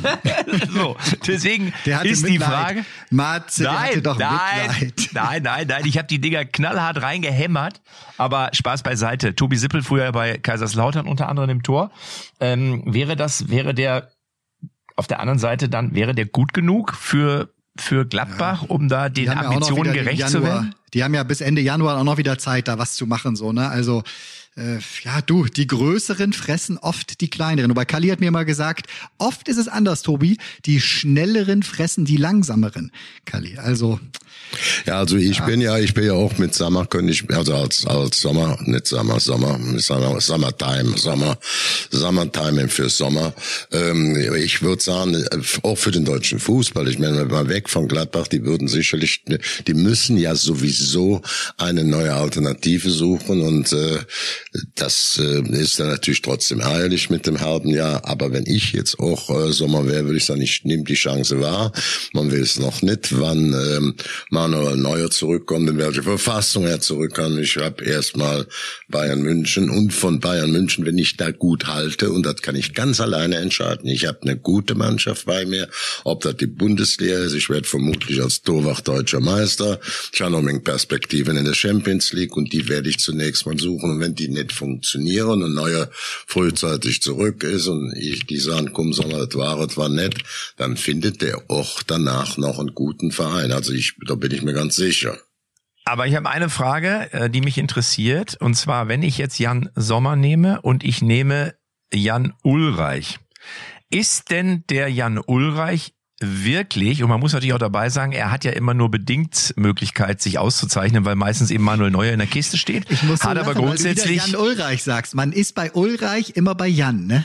Speaker 2: so, deswegen ist die
Speaker 1: Mitleid.
Speaker 2: Frage.
Speaker 1: Matze, hatte doch
Speaker 2: nein,
Speaker 1: Mitleid.
Speaker 2: nein, nein, nein. Ich habe die Dinger knallhart reingehämmert. Aber Spaß beiseite. Tobi Sippel früher bei Kaiserslautern unter anderem im Tor. Ähm, wäre das, wäre der auf der anderen Seite dann, wäre der gut genug für, für Gladbach, um da den
Speaker 1: ja
Speaker 2: Ambitionen
Speaker 1: den
Speaker 2: gerecht zu
Speaker 1: Januar-
Speaker 2: werden?
Speaker 1: Die haben ja bis Ende Januar auch noch wieder Zeit, da was zu machen, so, ne? Also, Äh, ja, du, die Größeren fressen oft die Kleineren. Bei Kali hat mir mal gesagt, oft ist es anders, Tobi. Die Schnelleren fressen die Langsameren. Kali, also.
Speaker 3: Ja, also ich ja. bin ja, ich bin ja auch mit Sommer, könnte ich, also als, als Sommer, nicht Sommer, Sommer, Sommer, Summertime, Sommer, Summertime für Sommer. Ähm, ich würde sagen, auch für den deutschen Fußball, ich meine, mal weg von Gladbach, die würden sicherlich, die müssen ja sowieso eine neue Alternative suchen und äh, das äh, ist dann natürlich trotzdem ärgerlich mit dem halben Jahr. Aber wenn ich jetzt auch äh, Sommer wäre, würde ich sagen, ich nehme die Chance wahr. Man will es noch nicht, wann ähm, Manuel Neuer zurückkommt, in welche Verfassung er zurückkommt. Ich habe erstmal Bayern München und von Bayern München, wenn ich da gut halte, und das kann ich ganz alleine entscheiden. Ich habe eine gute Mannschaft bei mir, ob das die Bundesliga ist. Ich werde vermutlich als Torwart deutscher Meister. Ich habe noch Perspektiven in der Champions League und die werde ich zunächst mal suchen. Und wenn die nicht funktionieren und Neuer frühzeitig zurück ist und ich die sagen, komm, sondern das war, das war nett, dann findet der auch danach noch einen guten Verein. Also ich, da bin ich mir ganz sicher.
Speaker 2: Aber ich habe eine Frage, äh, die mich interessiert. Und zwar, wenn ich jetzt Jan Sommer nehme und ich nehme Jan Ulreich. Ist denn der Jan Ulreich wirklich, und man muss natürlich auch dabei sagen, er hat ja immer nur bedingt Möglichkeit, sich auszuzeichnen, weil meistens eben Manuel Neuer in der Kiste steht.
Speaker 1: Ich muss so
Speaker 2: hat
Speaker 1: lachen,
Speaker 2: aber grundsätzlich.
Speaker 1: Weil du Jan Ulreich sagst. Man ist bei Ulreich immer bei Jan, ne?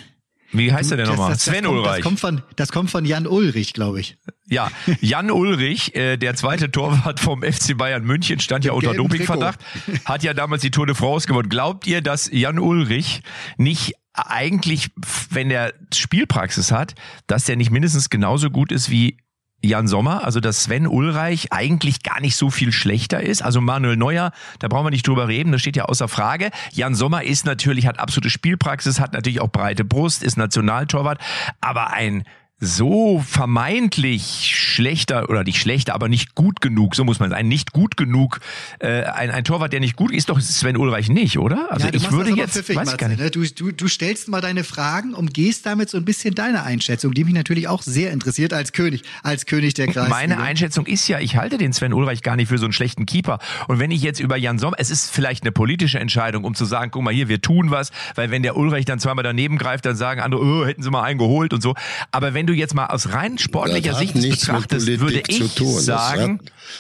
Speaker 2: Wie heißt er denn nochmal?
Speaker 1: Sven kommt, Ulreich. Das kommt, von, das kommt von Jan Ulrich, glaube ich.
Speaker 2: Ja, Jan Ulrich, äh, der zweite Torwart vom FC Bayern München, stand ja unter Dopingverdacht, hat ja damals die Tour de France gewonnen. Glaubt ihr, dass Jan Ulrich nicht eigentlich, wenn er Spielpraxis hat, dass der nicht mindestens genauso gut ist wie Jan Sommer, also dass Sven Ulreich eigentlich gar nicht so viel schlechter ist. Also Manuel Neuer, da brauchen wir nicht drüber reden, das steht ja außer Frage. Jan Sommer ist natürlich, hat absolute Spielpraxis, hat natürlich auch breite Brust, ist Nationaltorwart, aber ein so vermeintlich schlechter oder nicht schlechter, aber nicht gut genug, so muss man sagen, nicht gut genug, äh, ein, ein Torwart, der nicht gut ist, doch Sven Ulreich nicht, oder? Also ja, ich würde jetzt, pfiffig, weiß
Speaker 1: Matze, ne? du, du, du stellst mal deine Fragen und gehst damit so ein bisschen deine Einschätzung, die mich natürlich auch sehr interessiert als König, als König der Kreis.
Speaker 2: Meine Einschätzung ist ja, ich halte den Sven Ulreich gar nicht für so einen schlechten Keeper. Und wenn ich jetzt über Jan Sommer, es ist vielleicht eine politische Entscheidung, um zu sagen, guck mal hier, wir tun was, weil wenn der Ulreich dann zweimal daneben greift, dann sagen andere, oh, hätten sie mal einen geholt und so. Aber wenn du jetzt mal aus rein sportlicher Sicht betrachtest, würde ich sagen,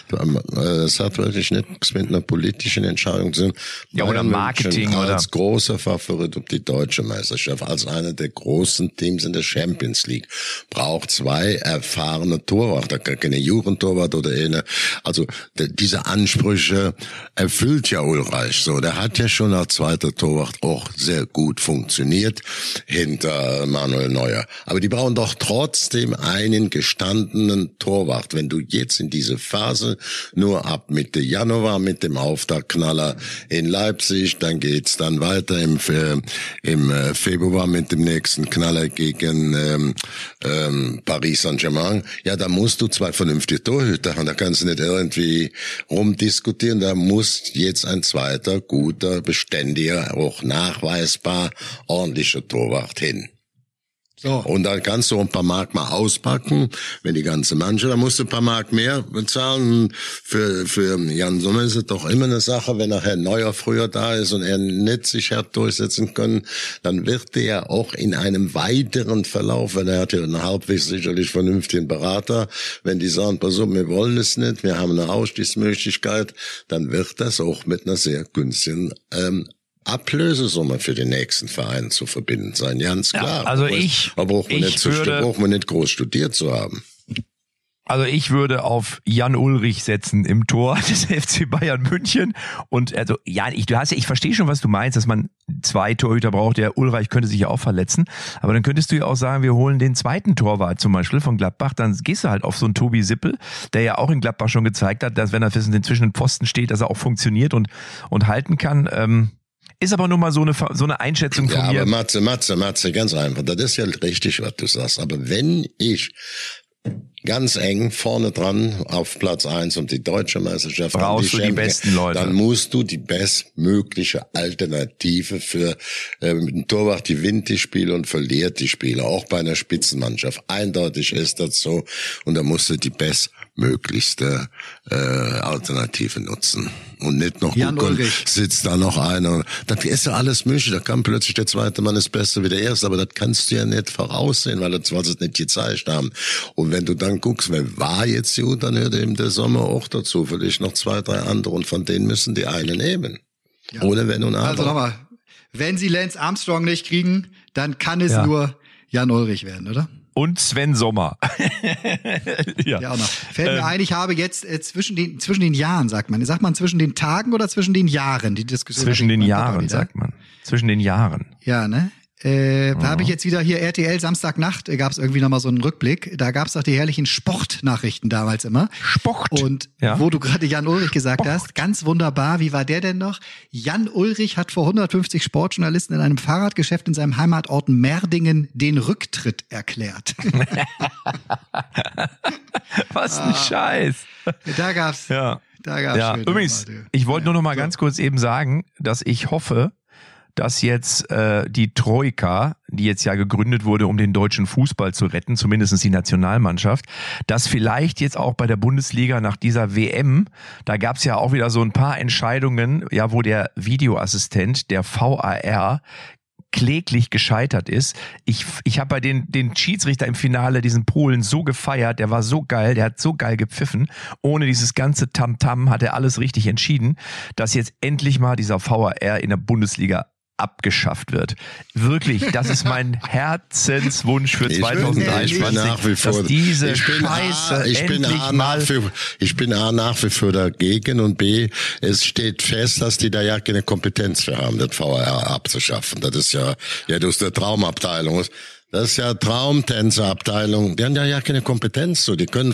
Speaker 3: das hat, wirklich nichts mit einer politischen Entscheidung zu tun.
Speaker 2: Ja, oder Marketing
Speaker 3: als
Speaker 2: oder
Speaker 3: als großer Favorit um die deutsche Meisterschaft, als einer der großen Teams in der Champions League, braucht zwei erfahrene Torwart, keine Jugendtorwart oder eine. Also diese Ansprüche erfüllt ja Ulreich so. Der hat ja schon als zweiter Torwart auch sehr gut funktioniert hinter Manuel Neuer. Aber die brauchen doch trotzdem einen gestandenen Torwart. Wenn du jetzt in diese Phase nur ab Mitte Januar mit dem Auftaktknaller in Leipzig, dann geht's dann weiter im, im äh, Februar mit dem nächsten Knaller gegen ähm, ähm, Paris Saint-Germain. Ja, da musst du zwei vernünftige Torhüter haben. Da kannst du nicht irgendwie rumdiskutieren. Da muss jetzt ein zweiter, guter, beständiger, auch nachweisbar ordentlicher Torwart hin. So. Und dann kannst du ein paar Mark mal auspacken, wenn die ganze Mannschaft, da musst du ein paar Mark mehr bezahlen. Für, für Jan Sommer ist es doch immer eine Sache, wenn nachher Neuer früher da ist und er nicht sich hat durchsetzen können, dann wird er auch in einem weiteren Verlauf, weil er hat ja einen halbwegs sicherlich vernünftigen Berater, wenn die sagen, pass auf, wir wollen es nicht, wir haben eine Ausstiegsmöglichkeit, dann wird das auch mit einer sehr günstigen ähm, Ablösesumme für den nächsten Verein zu verbinden sein, ganz klar.
Speaker 2: Ja, also ich,
Speaker 3: aber braucht man,
Speaker 2: ich
Speaker 3: nicht würde, braucht man nicht groß studiert zu haben.
Speaker 2: Also ich würde auf Jan Ulrich setzen im Tor des FC Bayern München. Und also, ja, ich, du hast ja, ich verstehe schon, was du meinst, dass man zwei Torhüter braucht. Der Ulreich könnte sich ja auch verletzen. Aber dann könntest du ja auch sagen, wir holen den zweiten Torwart zum Beispiel von Gladbach. Dann gehst du halt auf so einen Tobi Sippel, der ja auch in Gladbach schon gezeigt hat, dass wenn er zwischen den Pfosten steht, dass er auch funktioniert und, und halten kann. Ähm, ist aber nur mal so eine, so eine Einschätzung von
Speaker 3: ja,
Speaker 2: mir.
Speaker 3: Aber Matze, Matze, Matze, ganz einfach. Das ist ja richtig, was du sagst. Aber wenn ich ganz eng vorne dran auf Platz eins um die deutsche Meisterschaft.
Speaker 2: Brauchst
Speaker 3: die
Speaker 2: du die besten Leute.
Speaker 3: Dann musst du die bestmögliche Alternative für ähm, Torwart gewinnt die Spiele und verliert die Spiele, auch bei einer Spitzenmannschaft. Eindeutig ist das so und da musst du die bestmöglichste äh, Alternative nutzen. Und nicht noch
Speaker 1: Jan
Speaker 3: gucken,
Speaker 1: Ulrich.
Speaker 3: sitzt da noch einer. Das ist ja alles möglich. Da kann plötzlich der zweite Mann ist besser wie der erste, aber das kannst du ja nicht voraussehen, weil das, sie es nicht gezeigt haben. Und wenn du dann guckst, wer war jetzt gut, dann hört eben der Sommer auch dazu. Vielleicht noch zwei, drei andere und von denen müssen die eine nehmen. Ohne Wenn und Aber.
Speaker 1: Also nochmal, wenn sie Lance Armstrong nicht kriegen, dann kann es
Speaker 2: Ja.
Speaker 1: nur Jan Ulrich werden, oder?
Speaker 2: Und Sven Sommer. ja.
Speaker 1: Ja, auch noch. Fällt
Speaker 2: Ähm.
Speaker 1: mir ein, ich habe jetzt äh, zwischen den zwischen den Jahren, sagt man. Sagt man zwischen den Tagen oder zwischen den Jahren? Die Diskussion
Speaker 2: Zwischen den Jahren, sagt man. Zwischen den Jahren.
Speaker 1: Ja, ne? Äh, Da
Speaker 2: Mhm.
Speaker 1: habe ich jetzt wieder hier RTL Samstagnacht, äh, gab es irgendwie nochmal so einen Rückblick. Da gab es doch die herrlichen Sportnachrichten damals immer.
Speaker 2: Sport.
Speaker 1: Und
Speaker 2: Ja.
Speaker 1: wo du gerade Jan Ulrich gesagt
Speaker 2: Sport.
Speaker 1: hast, ganz wunderbar, wie war der denn noch? Jan Ulrich hat vor 150 Sportjournalisten in einem Fahrradgeschäft in seinem Heimatort Merdingen den Rücktritt erklärt.
Speaker 2: Was ein Scheiß.
Speaker 1: da gab's,
Speaker 2: Ja.
Speaker 1: da gab's
Speaker 2: Ja, übrigens, ich wollte nur noch mal ganz kurz eben sagen, dass ich hoffe, dass jetzt äh, die Troika, die jetzt ja gegründet wurde, um den deutschen Fußball zu retten, zumindest die Nationalmannschaft, dass vielleicht jetzt auch bei der Bundesliga nach dieser WM, da gab es ja auch wieder so ein paar Entscheidungen, ja, wo der Videoassistent, der VAR, kläglich gescheitert ist. Ich, ich habe bei den, den Schiedsrichter im Finale, diesen Polen, so gefeiert. Der war so geil, der hat so geil gepfiffen. Ohne dieses ganze Tamtam hat er alles richtig entschieden, dass jetzt endlich mal dieser VAR in der Bundesliga abgeschafft wird. Wirklich, das ist mein Herzenswunsch für
Speaker 3: Ich bin-
Speaker 2: 2023,
Speaker 3: ich bin nach wie vor,
Speaker 2: dass diese
Speaker 3: ich bin
Speaker 2: Scheiße
Speaker 3: A, ich bin
Speaker 2: endlich
Speaker 3: A
Speaker 2: mal
Speaker 3: nach wie, ich bin A nach wie vor dagegen und B, es steht fest, dass die da ja keine Kompetenz für haben, das VR abzuschaffen. Das ist ja, ja, das ist der Traumabteilung. Das ist ja Traumtänzerabteilung. Die haben ja ja keine Kompetenz so. Die können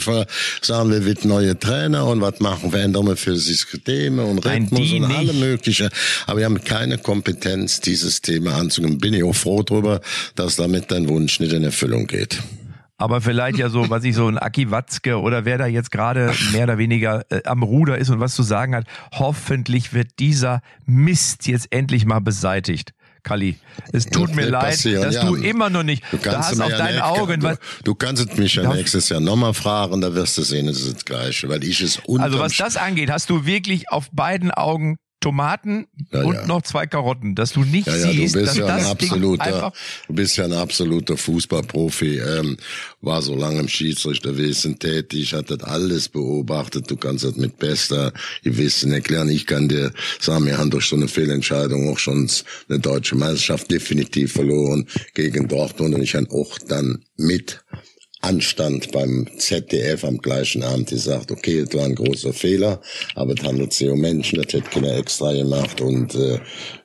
Speaker 3: sagen, wir wird neue Trainer und was machen, wir für Systeme und
Speaker 2: Nein,
Speaker 3: Rhythmus
Speaker 2: die
Speaker 3: und alle
Speaker 2: nicht.
Speaker 3: mögliche. Aber wir haben keine Kompetenz, dieses Thema anzugehen. Bin ich auch froh drüber, dass damit dein Wunsch nicht in Erfüllung geht.
Speaker 2: Aber vielleicht ja so, was ich so ein Aki Watzke oder wer da jetzt gerade mehr oder weniger äh, am Ruder ist und was zu sagen hat, hoffentlich wird dieser Mist jetzt endlich mal beseitigt. Kali, es tut mir leid,
Speaker 3: passieren,
Speaker 2: dass
Speaker 3: ja.
Speaker 2: du immer noch nicht,
Speaker 3: Du
Speaker 2: du
Speaker 3: kannst
Speaker 2: hast auf
Speaker 3: ja
Speaker 2: deinen Augen,
Speaker 3: du, du kannst mich ja nächstes Jahr nochmal fragen, da wirst du sehen, es ist das Gleiche, weil ich es
Speaker 2: also was das angeht, hast du wirklich auf beiden Augen Tomaten
Speaker 3: Ja,
Speaker 2: und
Speaker 3: ja.
Speaker 2: noch zwei Karotten, dass du nicht
Speaker 3: Ja, ja, du
Speaker 2: siehst,
Speaker 3: bist
Speaker 2: dass
Speaker 3: ja ein
Speaker 2: das Ding
Speaker 3: absoluter, du bist ja ein absoluter Fußballprofi, ähm, war so lange im Schiedsrichterwesen tätig, hat das alles beobachtet, du kannst das mit bester Gewissen erklären. Ich kann dir sagen, wir haben durch so eine Fehlentscheidung auch schon eine deutsche Meisterschaft definitiv verloren gegen Dortmund und ich habe auch dann mit Anstand beim ZDF am gleichen Abend gesagt, okay, es war ein großer Fehler, aber es handelt sich um Menschen, das hätte keiner extra gemacht und äh,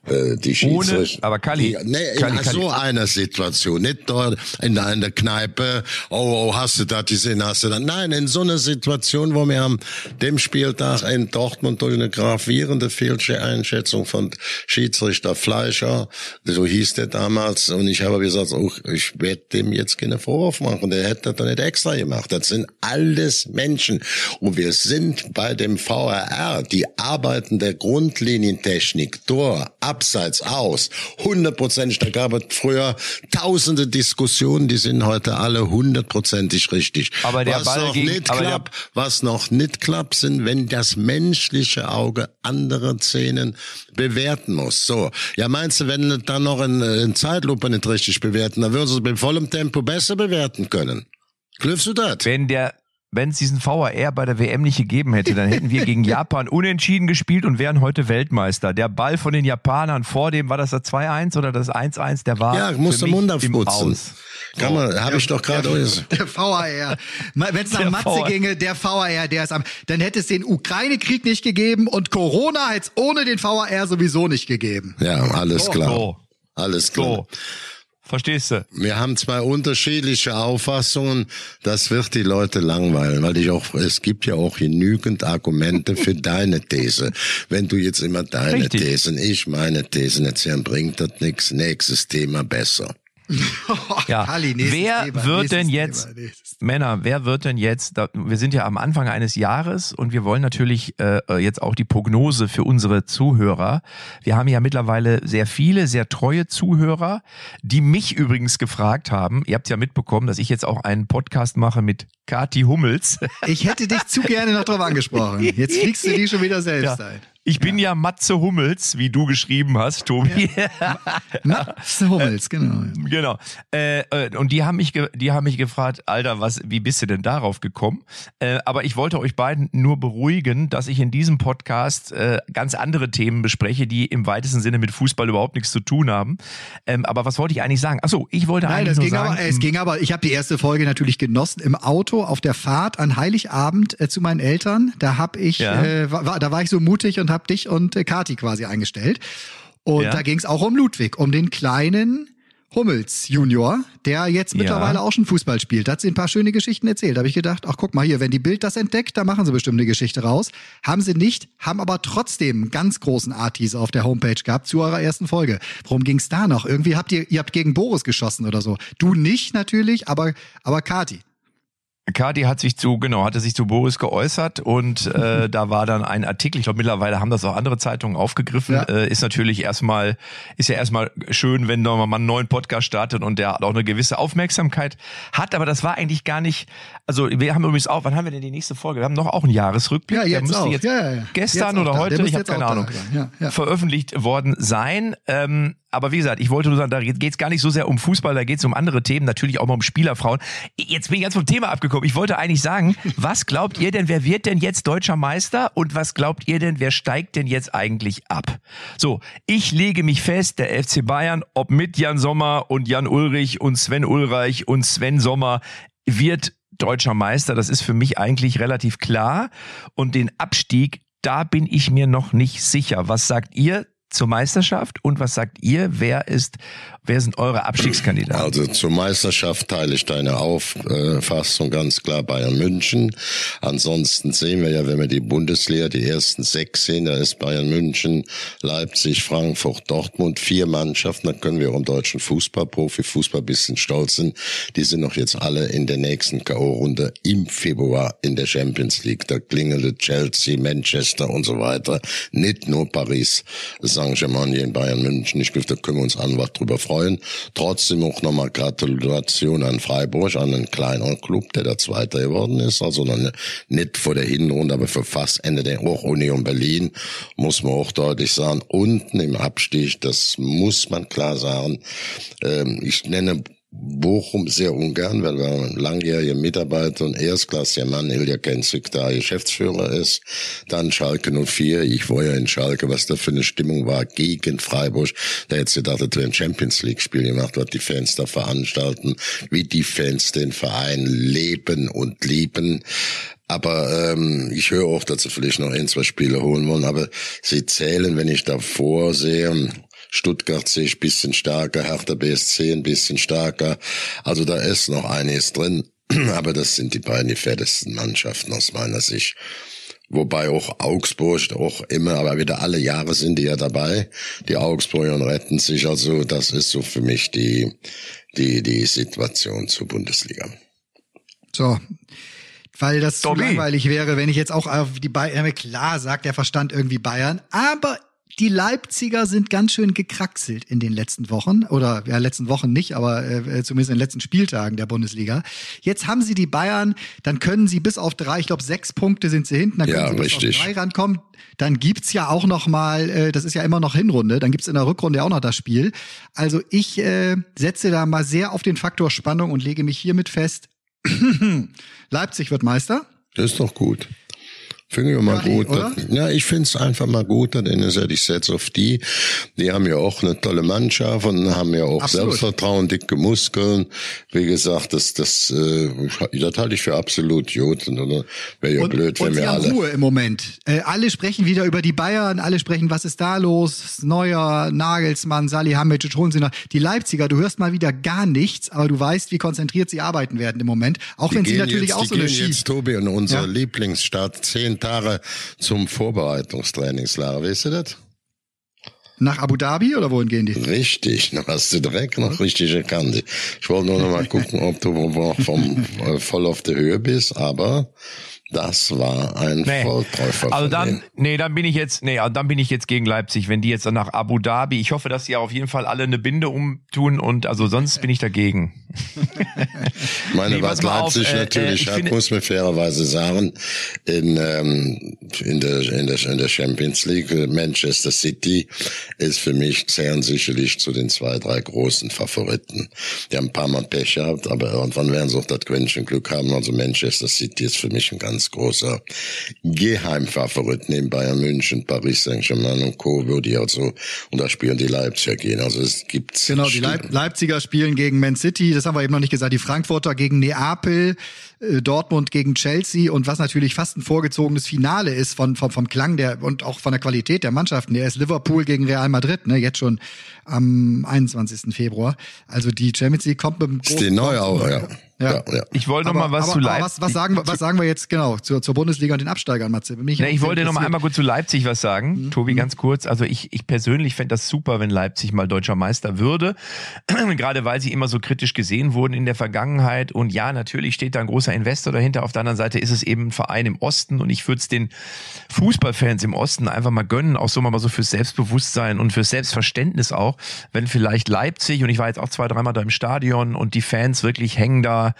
Speaker 3: äh, die
Speaker 2: Ohne-
Speaker 3: Schiedsrichter...
Speaker 2: aber Kalli,
Speaker 3: Die, nee,
Speaker 2: Kalli,
Speaker 3: in
Speaker 2: Kalli.
Speaker 3: so einer Situation, nicht dort in der, in der Kneipe, oh, oh, hast du das gesehen, hast du das... Nein, in so einer Situation, wo wir am dem Spieltag in Dortmund durch eine gravierende Fehleinschätzung von Schiedsrichter Fleischer, so hieß der damals, und ich habe gesagt, oh, ich werde dem jetzt keine Vorwurf machen, der hätte das doch nicht extra gemacht. Das sind alles Menschen. Und wir sind bei dem VRR, die Arbeiten der Grundlinientechnik, Tor, Abseits, Aus, hundertprozentig. Da gab es früher tausende Diskussionen, die sind heute alle hundertprozentig richtig.
Speaker 2: Aber der
Speaker 3: was
Speaker 2: Ball
Speaker 3: noch
Speaker 2: gegen-
Speaker 3: nicht klappt, was noch nicht klappt, sind, wenn das menschliche Auge andere Szenen bewerten muss. So, ja meinst du, wenn dann noch in, in Zeitlupe nicht richtig bewerten, dann würden sie es mit vollem Tempo besser bewerten können. Glaubst du das?
Speaker 2: wenn der wenn es diesen VAR bei der WM nicht gegeben hätte, dann hätten wir gegen Japan unentschieden gespielt und wären heute Weltmeister. Der Ball von den Japanern vor dem, war das das 2-1 oder das 1-1, der war
Speaker 3: Ja, musst
Speaker 2: für
Speaker 3: den
Speaker 2: mich
Speaker 3: Mund aufputzen.
Speaker 2: Aus.
Speaker 3: Kann man, habe ich doch gerade gesagt.
Speaker 1: Der VAR. Wenn es nach
Speaker 2: Der
Speaker 1: Matze
Speaker 2: VAR.
Speaker 1: ginge, der VAR, der ist am. Dann hätte es den Ukraine-Krieg nicht gegeben und Corona hätte es ohne den VAR sowieso nicht gegeben.
Speaker 3: Ja, alles
Speaker 2: So,
Speaker 3: klar.
Speaker 2: so.
Speaker 3: Alles klar.
Speaker 2: Verstehst du?
Speaker 3: Wir haben zwei unterschiedliche Auffassungen. Das wird die Leute langweilen, weil ich auch, es gibt ja auch genügend Argumente für deine These. Wenn du jetzt immer deine
Speaker 2: Richtig.
Speaker 3: Thesen, ich meine Thesen erzählen, bringt das nichts. Nächstes Thema besser.
Speaker 2: Ja.
Speaker 1: Nächstes
Speaker 2: wer
Speaker 1: Thema,
Speaker 2: wird denn
Speaker 1: Thema,
Speaker 2: jetzt,
Speaker 1: nächstes
Speaker 2: Männer, wer wird denn jetzt, da, wir sind ja am Anfang eines Jahres und wir wollen natürlich äh, jetzt auch die Prognose für unsere Zuhörer. Wir haben ja mittlerweile sehr viele, sehr treue Zuhörer, die mich übrigens gefragt haben, ihr habt ja mitbekommen, dass ich jetzt auch einen Podcast mache mit Kati Hummels.
Speaker 1: Ich hätte dich zu gerne noch drauf angesprochen. Jetzt fliegst du die schon wieder selbst
Speaker 2: Ja.
Speaker 1: ein.
Speaker 2: Ich bin ja. ja Matze Hummels, wie du geschrieben hast, Tobi.
Speaker 1: Ja. Matze Hummels, genau.
Speaker 2: Genau. Äh, äh, und die haben mich, die haben mich gefragt, Alter, was, wie bist du denn darauf gekommen? Äh, aber ich wollte euch beiden nur beruhigen, dass ich in diesem Podcast äh, ganz andere Themen bespreche, die im weitesten Sinne mit Fußball überhaupt nichts zu tun haben. Ähm, aber was wollte ich eigentlich sagen? Achso, ich wollte
Speaker 1: Nein,
Speaker 2: eigentlich
Speaker 1: das
Speaker 2: nur
Speaker 1: ging
Speaker 2: sagen,
Speaker 1: aber, es ging aber, ich habe die erste Folge natürlich genossen im Auto auf der Fahrt an Heiligabend zu meinen Eltern. Da habe ich,
Speaker 2: Ja.
Speaker 1: war, da war ich so mutig und habe dich und äh, Kati quasi eingestellt. Und
Speaker 2: Ja.
Speaker 1: da ging es auch um Ludwig, um den kleinen Hummels Junior, der jetzt mittlerweile auch schon Fußball spielt. Da hat sie ein paar schöne Geschichten erzählt. Da habe ich gedacht, ach guck mal hier, wenn die Bild das entdeckt, da machen sie bestimmt eine Geschichte raus. Haben sie nicht, haben aber trotzdem einen ganz großen Art-Teaser auf der Homepage gehabt zu eurer ersten Folge. Worum ging's da noch? Irgendwie habt ihr, ihr habt gegen Boris geschossen oder so. Du nicht natürlich, aber, aber Kati.
Speaker 2: Kati hat sich zu, genau, hatte sich zu Boris geäußert und äh, da war dann ein Artikel, ich glaube mittlerweile haben das auch andere Zeitungen aufgegriffen,
Speaker 1: Ja.
Speaker 2: äh, ist natürlich erstmal, ist ja erstmal schön, wenn mal einen neuen Podcast startet und der auch eine gewisse Aufmerksamkeit hat, aber das war eigentlich gar nicht, also wir haben übrigens auch, wann haben wir denn die nächste Folge? Wir haben noch auch einen Jahresrückblick,
Speaker 1: Ja,
Speaker 2: der
Speaker 1: jetzt
Speaker 2: müsste
Speaker 1: auch.
Speaker 2: jetzt
Speaker 1: Ja, ja, ja.
Speaker 2: gestern
Speaker 1: Jetzt
Speaker 2: oder.
Speaker 1: Der
Speaker 2: heute, ich habe keine Ahnung.
Speaker 1: Ja, ja.
Speaker 2: veröffentlicht worden sein. Ähm, aber wie gesagt, ich wollte nur sagen, da geht es gar nicht so sehr um Fußball, da geht es um andere Themen, natürlich auch mal um Spielerfrauen. Jetzt bin ich ganz vom Thema abgekommen. Ich wollte eigentlich sagen, was glaubt ihr denn, wer wird denn jetzt deutscher Meister und was glaubt ihr denn, wer steigt denn jetzt eigentlich ab? So, ich lege mich fest, der FC Bayern, ob mit Jan Sommer und Jan Ulrich und Sven Ulreich und Sven Sommer, wird deutscher Meister. Das ist für mich eigentlich relativ klar. Und den Abstieg, da bin ich mir noch nicht sicher. Was sagt ihr zur Meisterschaft und was sagt ihr? Wer ist, wer sind eure Abstiegskandidaten?
Speaker 3: Also zur Meisterschaft teile ich deine Auffassung ganz klar Bayern München. Ansonsten sehen wir ja, wenn wir die Bundesliga, die ersten sechs sehen, da ist Bayern München, Leipzig, Frankfurt, Dortmund, vier Mannschaften. Da können wir im deutschen Fußball, Profifußball bisschen stolz sind. Die sind doch jetzt alle in der nächsten K.O.-Runde im Februar in der Champions League. Da klingelt Chelsea, Manchester und so weiter. Nicht nur Paris, Saint-Germain in Bayern München. Ich glaube, da können wir uns einfach drüber freuen. Trotzdem auch nochmal Gratulation an Freiburg, an einen kleineren Club, der da Zweiter geworden ist. Also noch nicht vor der Hinrunde, aber für fast Ende der auch Union Berlin, muss man auch deutlich sagen. Unten im Abstieg, das muss man klar sagen. Ähm, ich nenne Bochum sehr ungern, weil wir ein langjähriger Mitarbeiter und erstklassiger Mann, Ilja Kenzig, da Geschäftsführer ist. Dann Schalke 04. Ich war ja in Schalke, was da für eine Stimmung war gegen Freiburg. Da hätte sie gedacht, das wäre ein Champions League Spiel gemacht, was die Fans da veranstalten, wie die Fans den Verein leben und lieben. Aber ähm, ich höre auch, dass sie vielleicht noch ein, zwei Spiele holen wollen. Aber sie zählen, wenn ich davor sehe, Stuttgart sehe ich ein bisschen stärker, Hertha BSC ein bisschen stärker. Also da ist noch einiges drin. Aber das sind die beiden gefährdesten Mannschaften aus meiner Sicht. Wobei auch Augsburg auch immer, aber wieder alle Jahre sind die ja dabei. Die Augsburger retten sich. Also das ist so für mich die, die, die Situation zur Bundesliga.
Speaker 1: So. Weil das zu
Speaker 2: Dobby.
Speaker 1: langweilig wäre, wenn ich jetzt auch auf die Bayern, klar sagt der Verstand irgendwie Bayern, aber die Leipziger sind ganz schön gekraxelt in den letzten Wochen oder ja letzten Wochen nicht, aber äh, zumindest in den letzten Spieltagen der Bundesliga. Jetzt haben sie die Bayern, dann können sie bis auf drei, ich glaube sechs Punkte sind sie hinten, dann können
Speaker 3: Ja,
Speaker 1: sie bis
Speaker 3: richtig.
Speaker 1: auf drei rankommen. Dann gibt's ja auch noch mal, äh, das ist ja immer noch Hinrunde, dann gibt's in der Rückrunde auch noch das Spiel. Also ich äh, setze da mal sehr auf den Faktor Spannung und lege mich hiermit fest, Leipzig wird Meister.
Speaker 3: Das ist doch gut. Finde ich mal
Speaker 1: Ach,
Speaker 3: gut.
Speaker 1: Ich,
Speaker 3: ja, ich finde es einfach mal gut, denn ist ja die Sets auf die. Die haben ja auch eine tolle Mannschaft und haben ja auch
Speaker 1: absolut.
Speaker 3: Selbstvertrauen, dicke Muskeln. Wie gesagt, das, das, äh, das halte ich für absolut gut. Wäre ja
Speaker 1: und,
Speaker 3: blöd, wenn
Speaker 1: und
Speaker 3: wir
Speaker 1: haben
Speaker 3: alle.
Speaker 1: Ruhe im Moment. Äh, alle sprechen wieder über die Bayern, alle sprechen, was ist da los? Neuer, Nagelsmann, Salihamidzic, holen sie noch. Die Leipziger, du hörst mal wieder gar nichts, aber du weißt, wie konzentriert sie arbeiten werden im Moment. Auch die wenn sie natürlich
Speaker 3: jetzt,
Speaker 1: auch so eine Schiene.
Speaker 3: jetzt Tobi in unser
Speaker 1: ja?
Speaker 3: Lieblingsstaat 10 Kommentare zum Vorbereitungstraining, Vorbereitungstrainingslager. Weißt du das?
Speaker 1: Nach Abu Dhabi oder wohin gehen die?
Speaker 3: Richtig, noch hast du direkt noch richtig erkannt. Ich wollte nur noch mal gucken, ob du vom, äh, voll auf der Höhe bist, aber das war ein
Speaker 2: Nee.
Speaker 3: Volltreffer.
Speaker 2: Also dann, nee, dann bin ich jetzt, nee, also dann bin ich jetzt gegen Leipzig, wenn die jetzt dann nach Abu Dhabi, ich hoffe, dass sie auf jeden Fall alle eine Binde umtun und also sonst bin ich dagegen.
Speaker 3: Meine
Speaker 2: Nee,
Speaker 3: was
Speaker 2: mal auf,
Speaker 3: Leipzig
Speaker 2: äh, äh,
Speaker 3: natürlich
Speaker 2: ich
Speaker 3: hat, muss man fairerweise sagen, in, ähm, in, der, in, der, in der Champions League, äh, Manchester City ist für mich zählen sicherlich zu den zwei, drei großen Favoriten. Die haben ein paar Mal Pech gehabt, aber irgendwann werden sie auch das Quäntchen Glück haben. Also Manchester City ist für mich ein ganz großer Geheimfavorit neben Bayern München, Paris Saint-Germain und Co., wo die also, und da spielen die Leipziger gehen. Also es gibt
Speaker 1: Genau, die Leip Leipziger spielen gegen Man City, das haben wir eben noch nicht gesagt, die Frankfurter gegen Neapel, Dortmund gegen Chelsea und was natürlich fast ein vorgezogenes Finale ist von, vom, vom Klang der und auch von der Qualität der Mannschaften, der ist Liverpool gegen Real Madrid, ne, jetzt schon am 21. Februar. Also die Champions League kommt mit dem
Speaker 3: ist die neu auch, ja.
Speaker 1: Ja.
Speaker 3: ja, ja.
Speaker 2: Ich wollte noch mal was
Speaker 1: aber,
Speaker 2: zu Leipzig.
Speaker 1: was, was, sagen, wir- was sagen wir jetzt genau zur, zur Bundesliga und den Absteigern, Matze? Bin
Speaker 2: Na, ich wollte noch mal einmal kurz zu Leipzig was sagen.
Speaker 1: Mhm.
Speaker 2: Tobi, ganz kurz. Also ich, ich persönlich fände das super, wenn Leipzig mal deutscher Meister würde. Gerade weil sie immer so kritisch gesehen wurden in der Vergangenheit. Und ja, natürlich steht da ein großer Investor dahinter. Auf der anderen Seite ist es eben ein Verein im Osten. Und ich würde es den Fußballfans im Osten einfach mal gönnen. Auch so mal so fürs Selbstbewusstsein und fürs Selbstverständnis auch. Wenn vielleicht Leipzig, und ich war jetzt auch zwei, dreimal da im Stadion und die Fans wirklich hängen da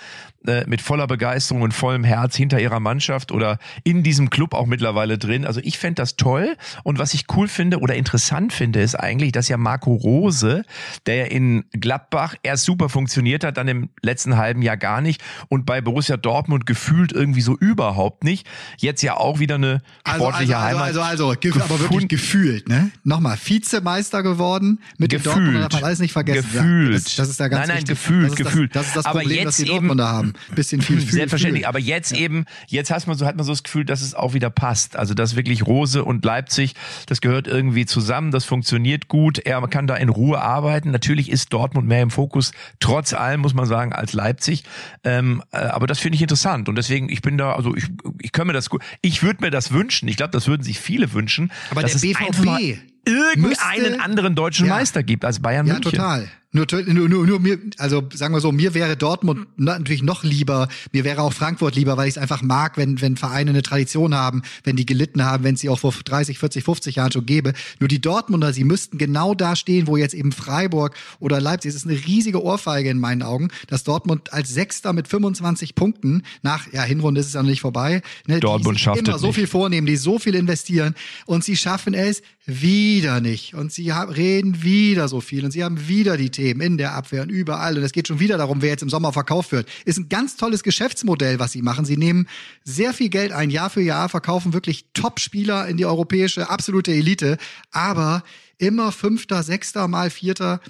Speaker 2: äh, mit voller Begeisterung und vollem Herz hinter ihrer Mannschaft oder in diesem Club auch mittlerweile drin. Also ich fände das toll. Und was ich cool finde oder interessant finde, ist eigentlich, dass ja Marco Rose, der in Gladbach erst super funktioniert hat, dann im letzten halben Jahr gar nicht und bei Borussia Dortmund gefühlt irgendwie so überhaupt nicht, jetzt ja auch wieder eine
Speaker 1: Also,
Speaker 2: sportliche
Speaker 1: also,
Speaker 2: Heimat.
Speaker 1: also, also, also, ge- aber wirklich gefühlt, ne? Nochmal, Vizemeister geworden mit dem Dortmund, darf man alles nicht vergessen.
Speaker 2: Gefühlt.
Speaker 1: Ja, das, das ist da ganz
Speaker 2: Nein, nein,
Speaker 1: wichtig.
Speaker 2: gefühlt,
Speaker 1: das ist
Speaker 2: gefühlt.
Speaker 1: Das, das ist das
Speaker 2: Aber
Speaker 1: Problem, das die
Speaker 2: jetzt eben-
Speaker 1: Dortmunder haben. Bisschen viel Fühl,
Speaker 2: Selbstverständlich,
Speaker 1: Fühl.
Speaker 2: aber jetzt eben, jetzt hat man so, hat man so das Gefühl, dass es auch wieder passt. Also, dass wirklich Rose und Leipzig, das gehört irgendwie zusammen, das funktioniert gut. Er kann da in Ruhe arbeiten. Natürlich ist Dortmund mehr im Fokus, trotz allem, muss man sagen, als Leipzig. Ähm, äh, aber das finde ich interessant. Und deswegen, ich bin da, also ich, ich kann mir das gut, ich würde mir das wünschen. Ich glaube, das würden sich viele wünschen.
Speaker 1: Aber
Speaker 2: dass
Speaker 1: der
Speaker 2: es
Speaker 1: BVB
Speaker 2: irgendeinen
Speaker 1: müsste-
Speaker 2: anderen deutschen
Speaker 1: Ja.
Speaker 2: Meister gibt als Bayern
Speaker 1: Ja,
Speaker 2: München.
Speaker 1: total. Nur, nur, nur, nur mir, also sagen wir so, mir wäre Dortmund na- natürlich noch lieber, mir wäre auch Frankfurt lieber, weil ich es einfach mag, wenn, wenn Vereine eine Tradition haben, wenn die gelitten haben, wenn es sie auch vor 30, 40, 50 Jahren schon gäbe. Nur die Dortmunder, sie müssten genau da stehen, wo jetzt eben Freiburg oder Leipzig, es ist eine riesige Ohrfeige in meinen Augen, dass Dortmund als Sechster mit 25 Punkten, nach, ja, Hinrunde ist es ja noch nicht vorbei, ne,
Speaker 2: Dortmund
Speaker 1: die
Speaker 2: schafft
Speaker 1: immer so
Speaker 2: nicht.
Speaker 1: viel vornehmen, die so viel investieren und sie schaffen es wieder nicht. Und sie haben, reden wieder so viel und sie haben wieder die Themen in der Abwehr und überall. Und es geht schon wieder darum, wer jetzt im Sommer verkauft wird. Ist ein ganz tolles Geschäftsmodell, was sie machen. Sie nehmen sehr viel Geld ein, Jahr für Jahr, verkaufen wirklich Top-Spieler in die europäische absolute Elite. Aber immer Fünfter, Sechster, mal Vierter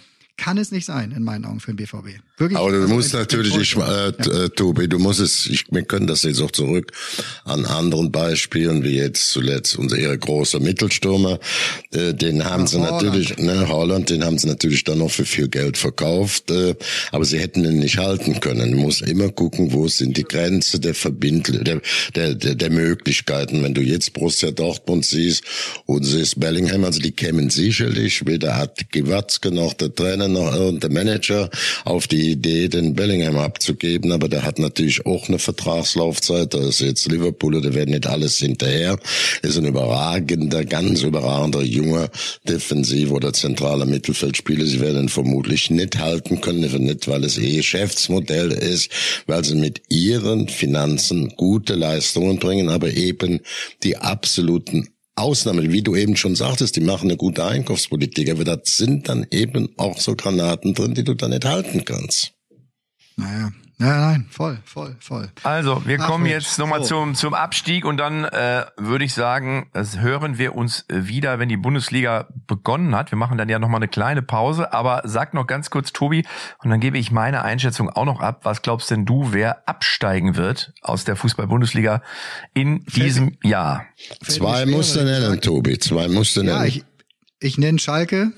Speaker 1: kann es nicht sein, in meinen Augen, für den BVB. Wirklich.
Speaker 3: Aber du
Speaker 1: also
Speaker 3: musst natürlich, ich, äh, äh, Tobi, du musst es, ich, wir können das jetzt auch zurück an anderen Beispielen, wie jetzt zuletzt unser ihre große Mittelstürmer, äh, den haben sie
Speaker 1: Holland.
Speaker 3: natürlich, ne, Holland, den haben sie natürlich dann noch für viel Geld verkauft, äh, aber sie hätten ihn nicht halten können. Du musst immer gucken, wo sind die Grenzen der Verbindle, der, der, der, der Möglichkeiten. Wenn du jetzt Borussia Dortmund siehst und siehst Bellingham, also die kämen sicherlich, weder hat Gewatzke noch der Trainer noch irgendein Manager auf die Idee, den Bellingham abzugeben, aber der hat natürlich auch eine Vertragslaufzeit, da ist jetzt Liverpool, da werden nicht alles hinterher, ist ein überragender, ganz überragender junger Defensiv- oder zentraler Mittelfeldspieler, sie werden ihn vermutlich nicht halten können, nicht weil es eh Geschäftsmodell ist, weil sie mit ihren Finanzen gute Leistungen bringen, aber eben die absoluten Ausnahmen, wie du eben schon sagtest, die machen eine gute Einkaufspolitik, aber da sind dann eben auch so Granaten drin, die du dann nicht halten kannst.
Speaker 1: Naja. Ja, nein, voll, voll, voll.
Speaker 2: Also, wir
Speaker 1: Ach,
Speaker 2: kommen
Speaker 1: Mensch.
Speaker 2: jetzt nochmal
Speaker 1: So.
Speaker 2: zum, zum Abstieg und dann äh, würde ich sagen, das hören wir uns wieder, wenn die Bundesliga begonnen hat. Wir machen dann ja nochmal eine kleine Pause, aber sag noch ganz kurz, Tobi, und dann gebe ich meine Einschätzung auch noch ab. Was glaubst denn du, wer absteigen wird aus der Fußball-Bundesliga in diesem Jahr?
Speaker 3: Zwei musst du
Speaker 1: ich
Speaker 3: nennen, Tobi, zwei musst du
Speaker 1: Ja,
Speaker 3: nennen.
Speaker 1: ich, ich nenne Schalke.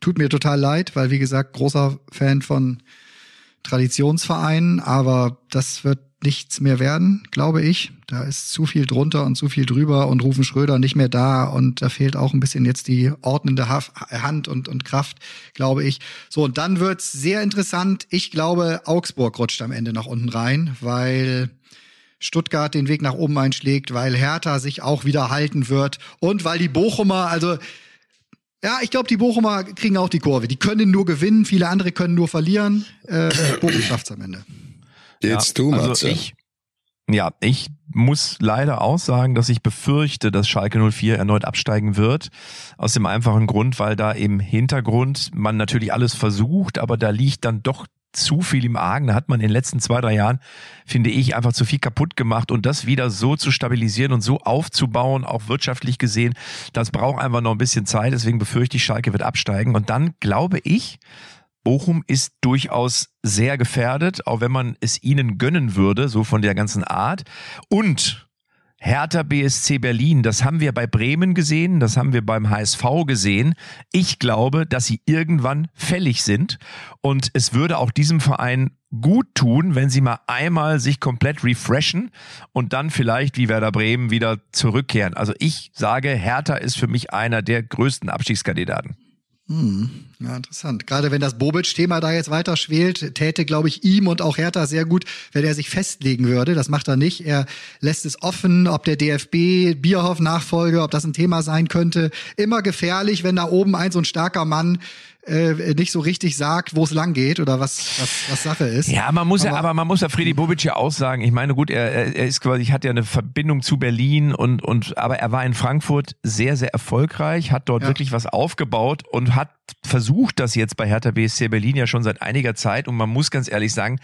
Speaker 1: Tut mir total leid, weil wie gesagt, großer Fan von Traditionsvereinen, aber das wird nichts mehr werden, glaube ich. Da ist zu viel drunter und zu viel drüber und Rufen Schröder nicht mehr da und da fehlt auch ein bisschen jetzt die ordnende Hand und, und Kraft, glaube ich. So, und dann wird's sehr interessant. Ich glaube, Augsburg rutscht am Ende nach unten rein, weil Stuttgart den Weg nach oben einschlägt, weil Hertha sich auch wieder halten wird und weil die Bochumer, also Ja, ich glaube, die Bochumer kriegen auch die Kurve. Die können nur gewinnen, viele andere können nur verlieren. Äh, Bochum schafft's am Ende.
Speaker 3: Jetzt du,
Speaker 2: also
Speaker 3: Matze.
Speaker 2: ich, ja, ich muss leider auch sagen, dass ich befürchte, dass Schalke 04 erneut absteigen wird. Aus dem einfachen Grund, weil da im Hintergrund man natürlich alles versucht, aber da liegt dann doch zu viel im Argen. Da hat man in den letzten zwei, drei Jahren, finde ich, einfach zu viel kaputt gemacht und das wieder so zu stabilisieren und so aufzubauen, auch wirtschaftlich gesehen, das braucht einfach noch ein bisschen Zeit. Deswegen befürchte ich, Schalke wird absteigen. Und dann glaube ich, Bochum ist durchaus sehr gefährdet, auch wenn man es ihnen gönnen würde, so von der ganzen Art. Und Hertha BSC Berlin, das haben wir bei Bremen gesehen, das haben wir beim HSV gesehen. Ich glaube, dass sie irgendwann fällig sind und es würde auch diesem Verein gut tun, wenn sie mal einmal sich komplett refreshen und dann vielleicht wie Werder Bremen wieder zurückkehren. Also ich sage, Hertha ist für mich einer der größten Abstiegskandidaten.
Speaker 1: Hm, ja, interessant. Gerade wenn das Bobic-Thema da jetzt weiter schwelt, täte, glaube ich, ihm und auch Hertha sehr gut, wenn er sich festlegen würde. Das macht er nicht. Er lässt es offen, ob der DFB Bierhoff-Nachfolge, ob das ein Thema sein könnte. Immer gefährlich, wenn da oben ein so ein starker Mann äh, nicht so richtig sagt, wo es lang geht oder was, was, was Sache ist.
Speaker 2: Ja, man muss
Speaker 1: aber,
Speaker 2: ja, aber man muss ja Freddy Bobic ja auch sagen. Ich meine, gut, er, er ist quasi, ich hatte ja eine Verbindung zu Berlin und, und, aber er war in Frankfurt sehr, sehr erfolgreich, hat dort
Speaker 1: ja.
Speaker 2: wirklich was aufgebaut und hat versucht das jetzt bei Hertha BSC Berlin ja schon seit einiger Zeit und man muss ganz ehrlich sagen,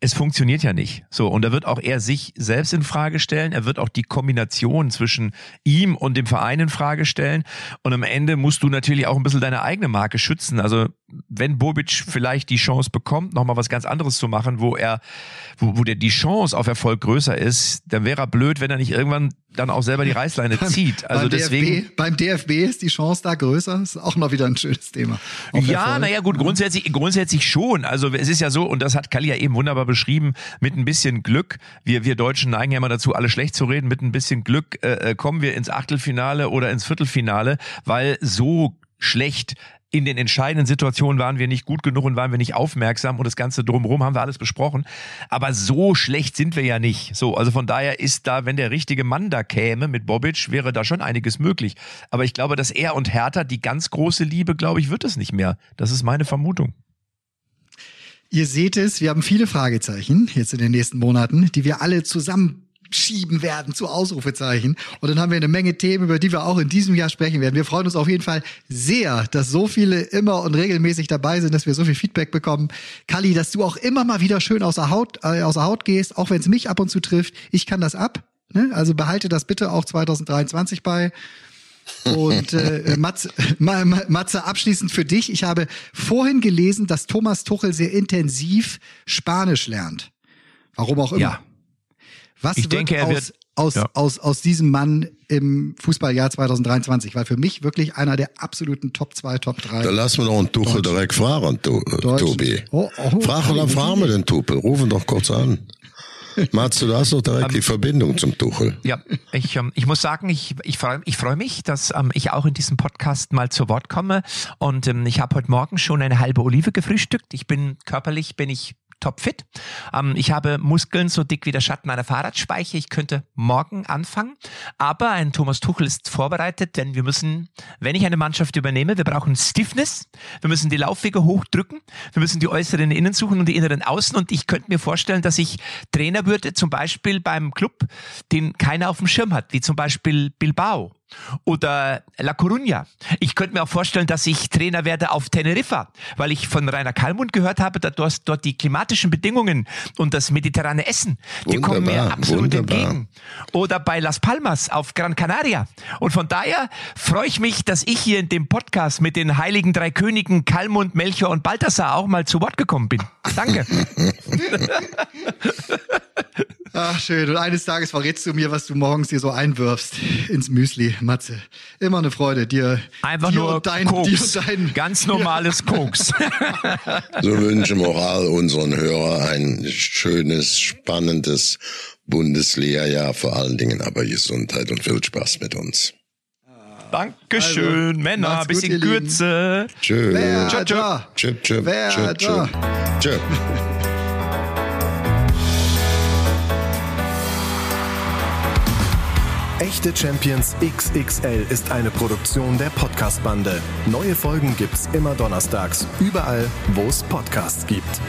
Speaker 2: es funktioniert ja nicht. So und da wird auch er sich selbst in Frage stellen, er wird auch die Kombination zwischen ihm und dem Verein in Frage stellen und am Ende musst du natürlich auch ein bisschen deine eigene Marke schützen. Also wenn Bobic vielleicht die Chance bekommt, nochmal was ganz anderes zu machen, wo er, wo, wo der die Chance auf Erfolg größer ist, dann wäre er blöd, wenn er nicht irgendwann dann auch selber die Reißleine zieht. Also
Speaker 1: beim
Speaker 2: deswegen.
Speaker 1: DFB, beim DFB ist die Chance da größer. Ist auch noch wieder ein schönes Thema.
Speaker 2: Auf ja, naja, gut, grundsätzlich, grundsätzlich schon. Also es ist ja so, und das hat Kalli ja eben wunderbar beschrieben, mit ein bisschen Glück, wir, wir Deutschen neigen ja immer dazu, alle schlecht zu reden, mit ein bisschen Glück äh, kommen wir ins Achtelfinale oder ins Viertelfinale, weil so schlecht in den entscheidenden Situationen waren wir nicht gut genug und waren wir nicht aufmerksam und das Ganze drumherum haben wir alles besprochen. Aber so schlecht sind wir ja nicht. So, also von daher ist da, wenn der richtige Mann da käme mit Bobic, wäre da schon einiges möglich. Aber ich glaube, dass er und Hertha die ganz große Liebe, glaube ich, wird es nicht mehr. Das ist meine Vermutung.
Speaker 1: Ihr seht es, wir haben viele Fragezeichen jetzt in den nächsten Monaten, die wir alle zusammen schieben werden zu Ausrufezeichen. Und dann haben wir eine Menge Themen, über die wir auch in diesem Jahr sprechen werden. Wir freuen uns auf jeden Fall sehr, dass so viele immer und regelmäßig dabei sind, dass wir so viel Feedback bekommen. Kali, dass du auch immer mal wieder schön außer Haut, äh, außer Haut gehst, auch wenn es mich ab und zu trifft. Ich kann das ab. Ne? Also behalte das bitte auch 2023 bei. Und äh, Matze, Matze, abschließend für dich. Ich habe vorhin gelesen, dass Thomas Tuchel sehr intensiv Spanisch lernt. Warum auch immer.
Speaker 2: Ja.
Speaker 1: Was
Speaker 2: ich
Speaker 1: wird
Speaker 2: denke, er
Speaker 1: aus,
Speaker 2: wird,
Speaker 1: aus,
Speaker 2: ja.
Speaker 1: aus, aus diesem Mann im Fußballjahr 2023? Weil für mich wirklich einer der absoluten Top 2, Top 3.
Speaker 3: Da lassen wir doch einen Tuchel direkt fragen, tu, äh. Tobi.
Speaker 1: Oh, oh,
Speaker 3: Frag oder fragen wir den Tuchel. Rufen doch kurz an. Matze, du hast doch direkt die Verbindung zum Tuchel.
Speaker 2: Ja, ich, ähm, ich muss sagen, ich, ich freue ich freu mich, dass ähm, ich auch in diesem Podcast mal zu Wort komme. Und ähm, ich habe heute Morgen schon eine halbe Olive gefrühstückt. Ich bin körperlich, bin ich topfit. Ähm, ich habe Muskeln so dick wie der Schatten einer Fahrradspeiche. Ich könnte morgen anfangen. Aber ein Thomas Tuchel ist vorbereitet, denn wir müssen, wenn ich eine Mannschaft übernehme, wir brauchen Stiffness. Wir müssen die Laufwege hochdrücken. Wir müssen die äußeren Innen suchen und die inneren Außen. Und ich könnte mir vorstellen, dass ich Trainer würde, zum Beispiel beim Club, den keiner auf dem Schirm hat, wie zum Beispiel Bilbao oder La Coruña. Ich könnte mir auch vorstellen, dass ich Trainer werde auf Teneriffa, weil ich von Rainer Kallmund gehört habe, dass dort die klimatischen Bedingungen und das mediterrane Essen, die
Speaker 3: Wunderbar,
Speaker 2: kommen mir absolut
Speaker 3: wunderbar.
Speaker 2: entgegen. Oder bei Las Palmas auf Gran Canaria. Und von daher freue ich mich, dass ich hier in dem Podcast mit den heiligen drei Königen Kallmund, Melchior und Balthasar auch mal zu Wort gekommen bin. Danke.
Speaker 1: Ach, schön. Und eines Tages verrätst du mir, was du morgens dir so einwirfst ins Müsli, Matze. Immer eine Freude, dir,
Speaker 2: Einfach
Speaker 1: dir
Speaker 2: nur
Speaker 1: und dein,
Speaker 2: Koks.
Speaker 1: dir und dein,
Speaker 2: Ganz normales Koks.
Speaker 3: So wünschen wir auch all unseren Hörern ein schönes, spannendes Bundeslehrjahr, vor allen Dingen aber Gesundheit und viel Spaß mit uns.
Speaker 2: Dankeschön,
Speaker 1: Also,
Speaker 2: Männer.
Speaker 1: gut,
Speaker 2: Bisschen. Kürze.
Speaker 3: Tschö.
Speaker 1: Wer
Speaker 2: Tschö, tschö.
Speaker 3: Tschö, tschö,
Speaker 1: Wer
Speaker 3: tschö? Tschö.
Speaker 5: Echte Champions XXL ist eine Produktion der Podcast-Bande. Neue Folgen gibt's immer donnerstags, überall, wo es Podcasts gibt.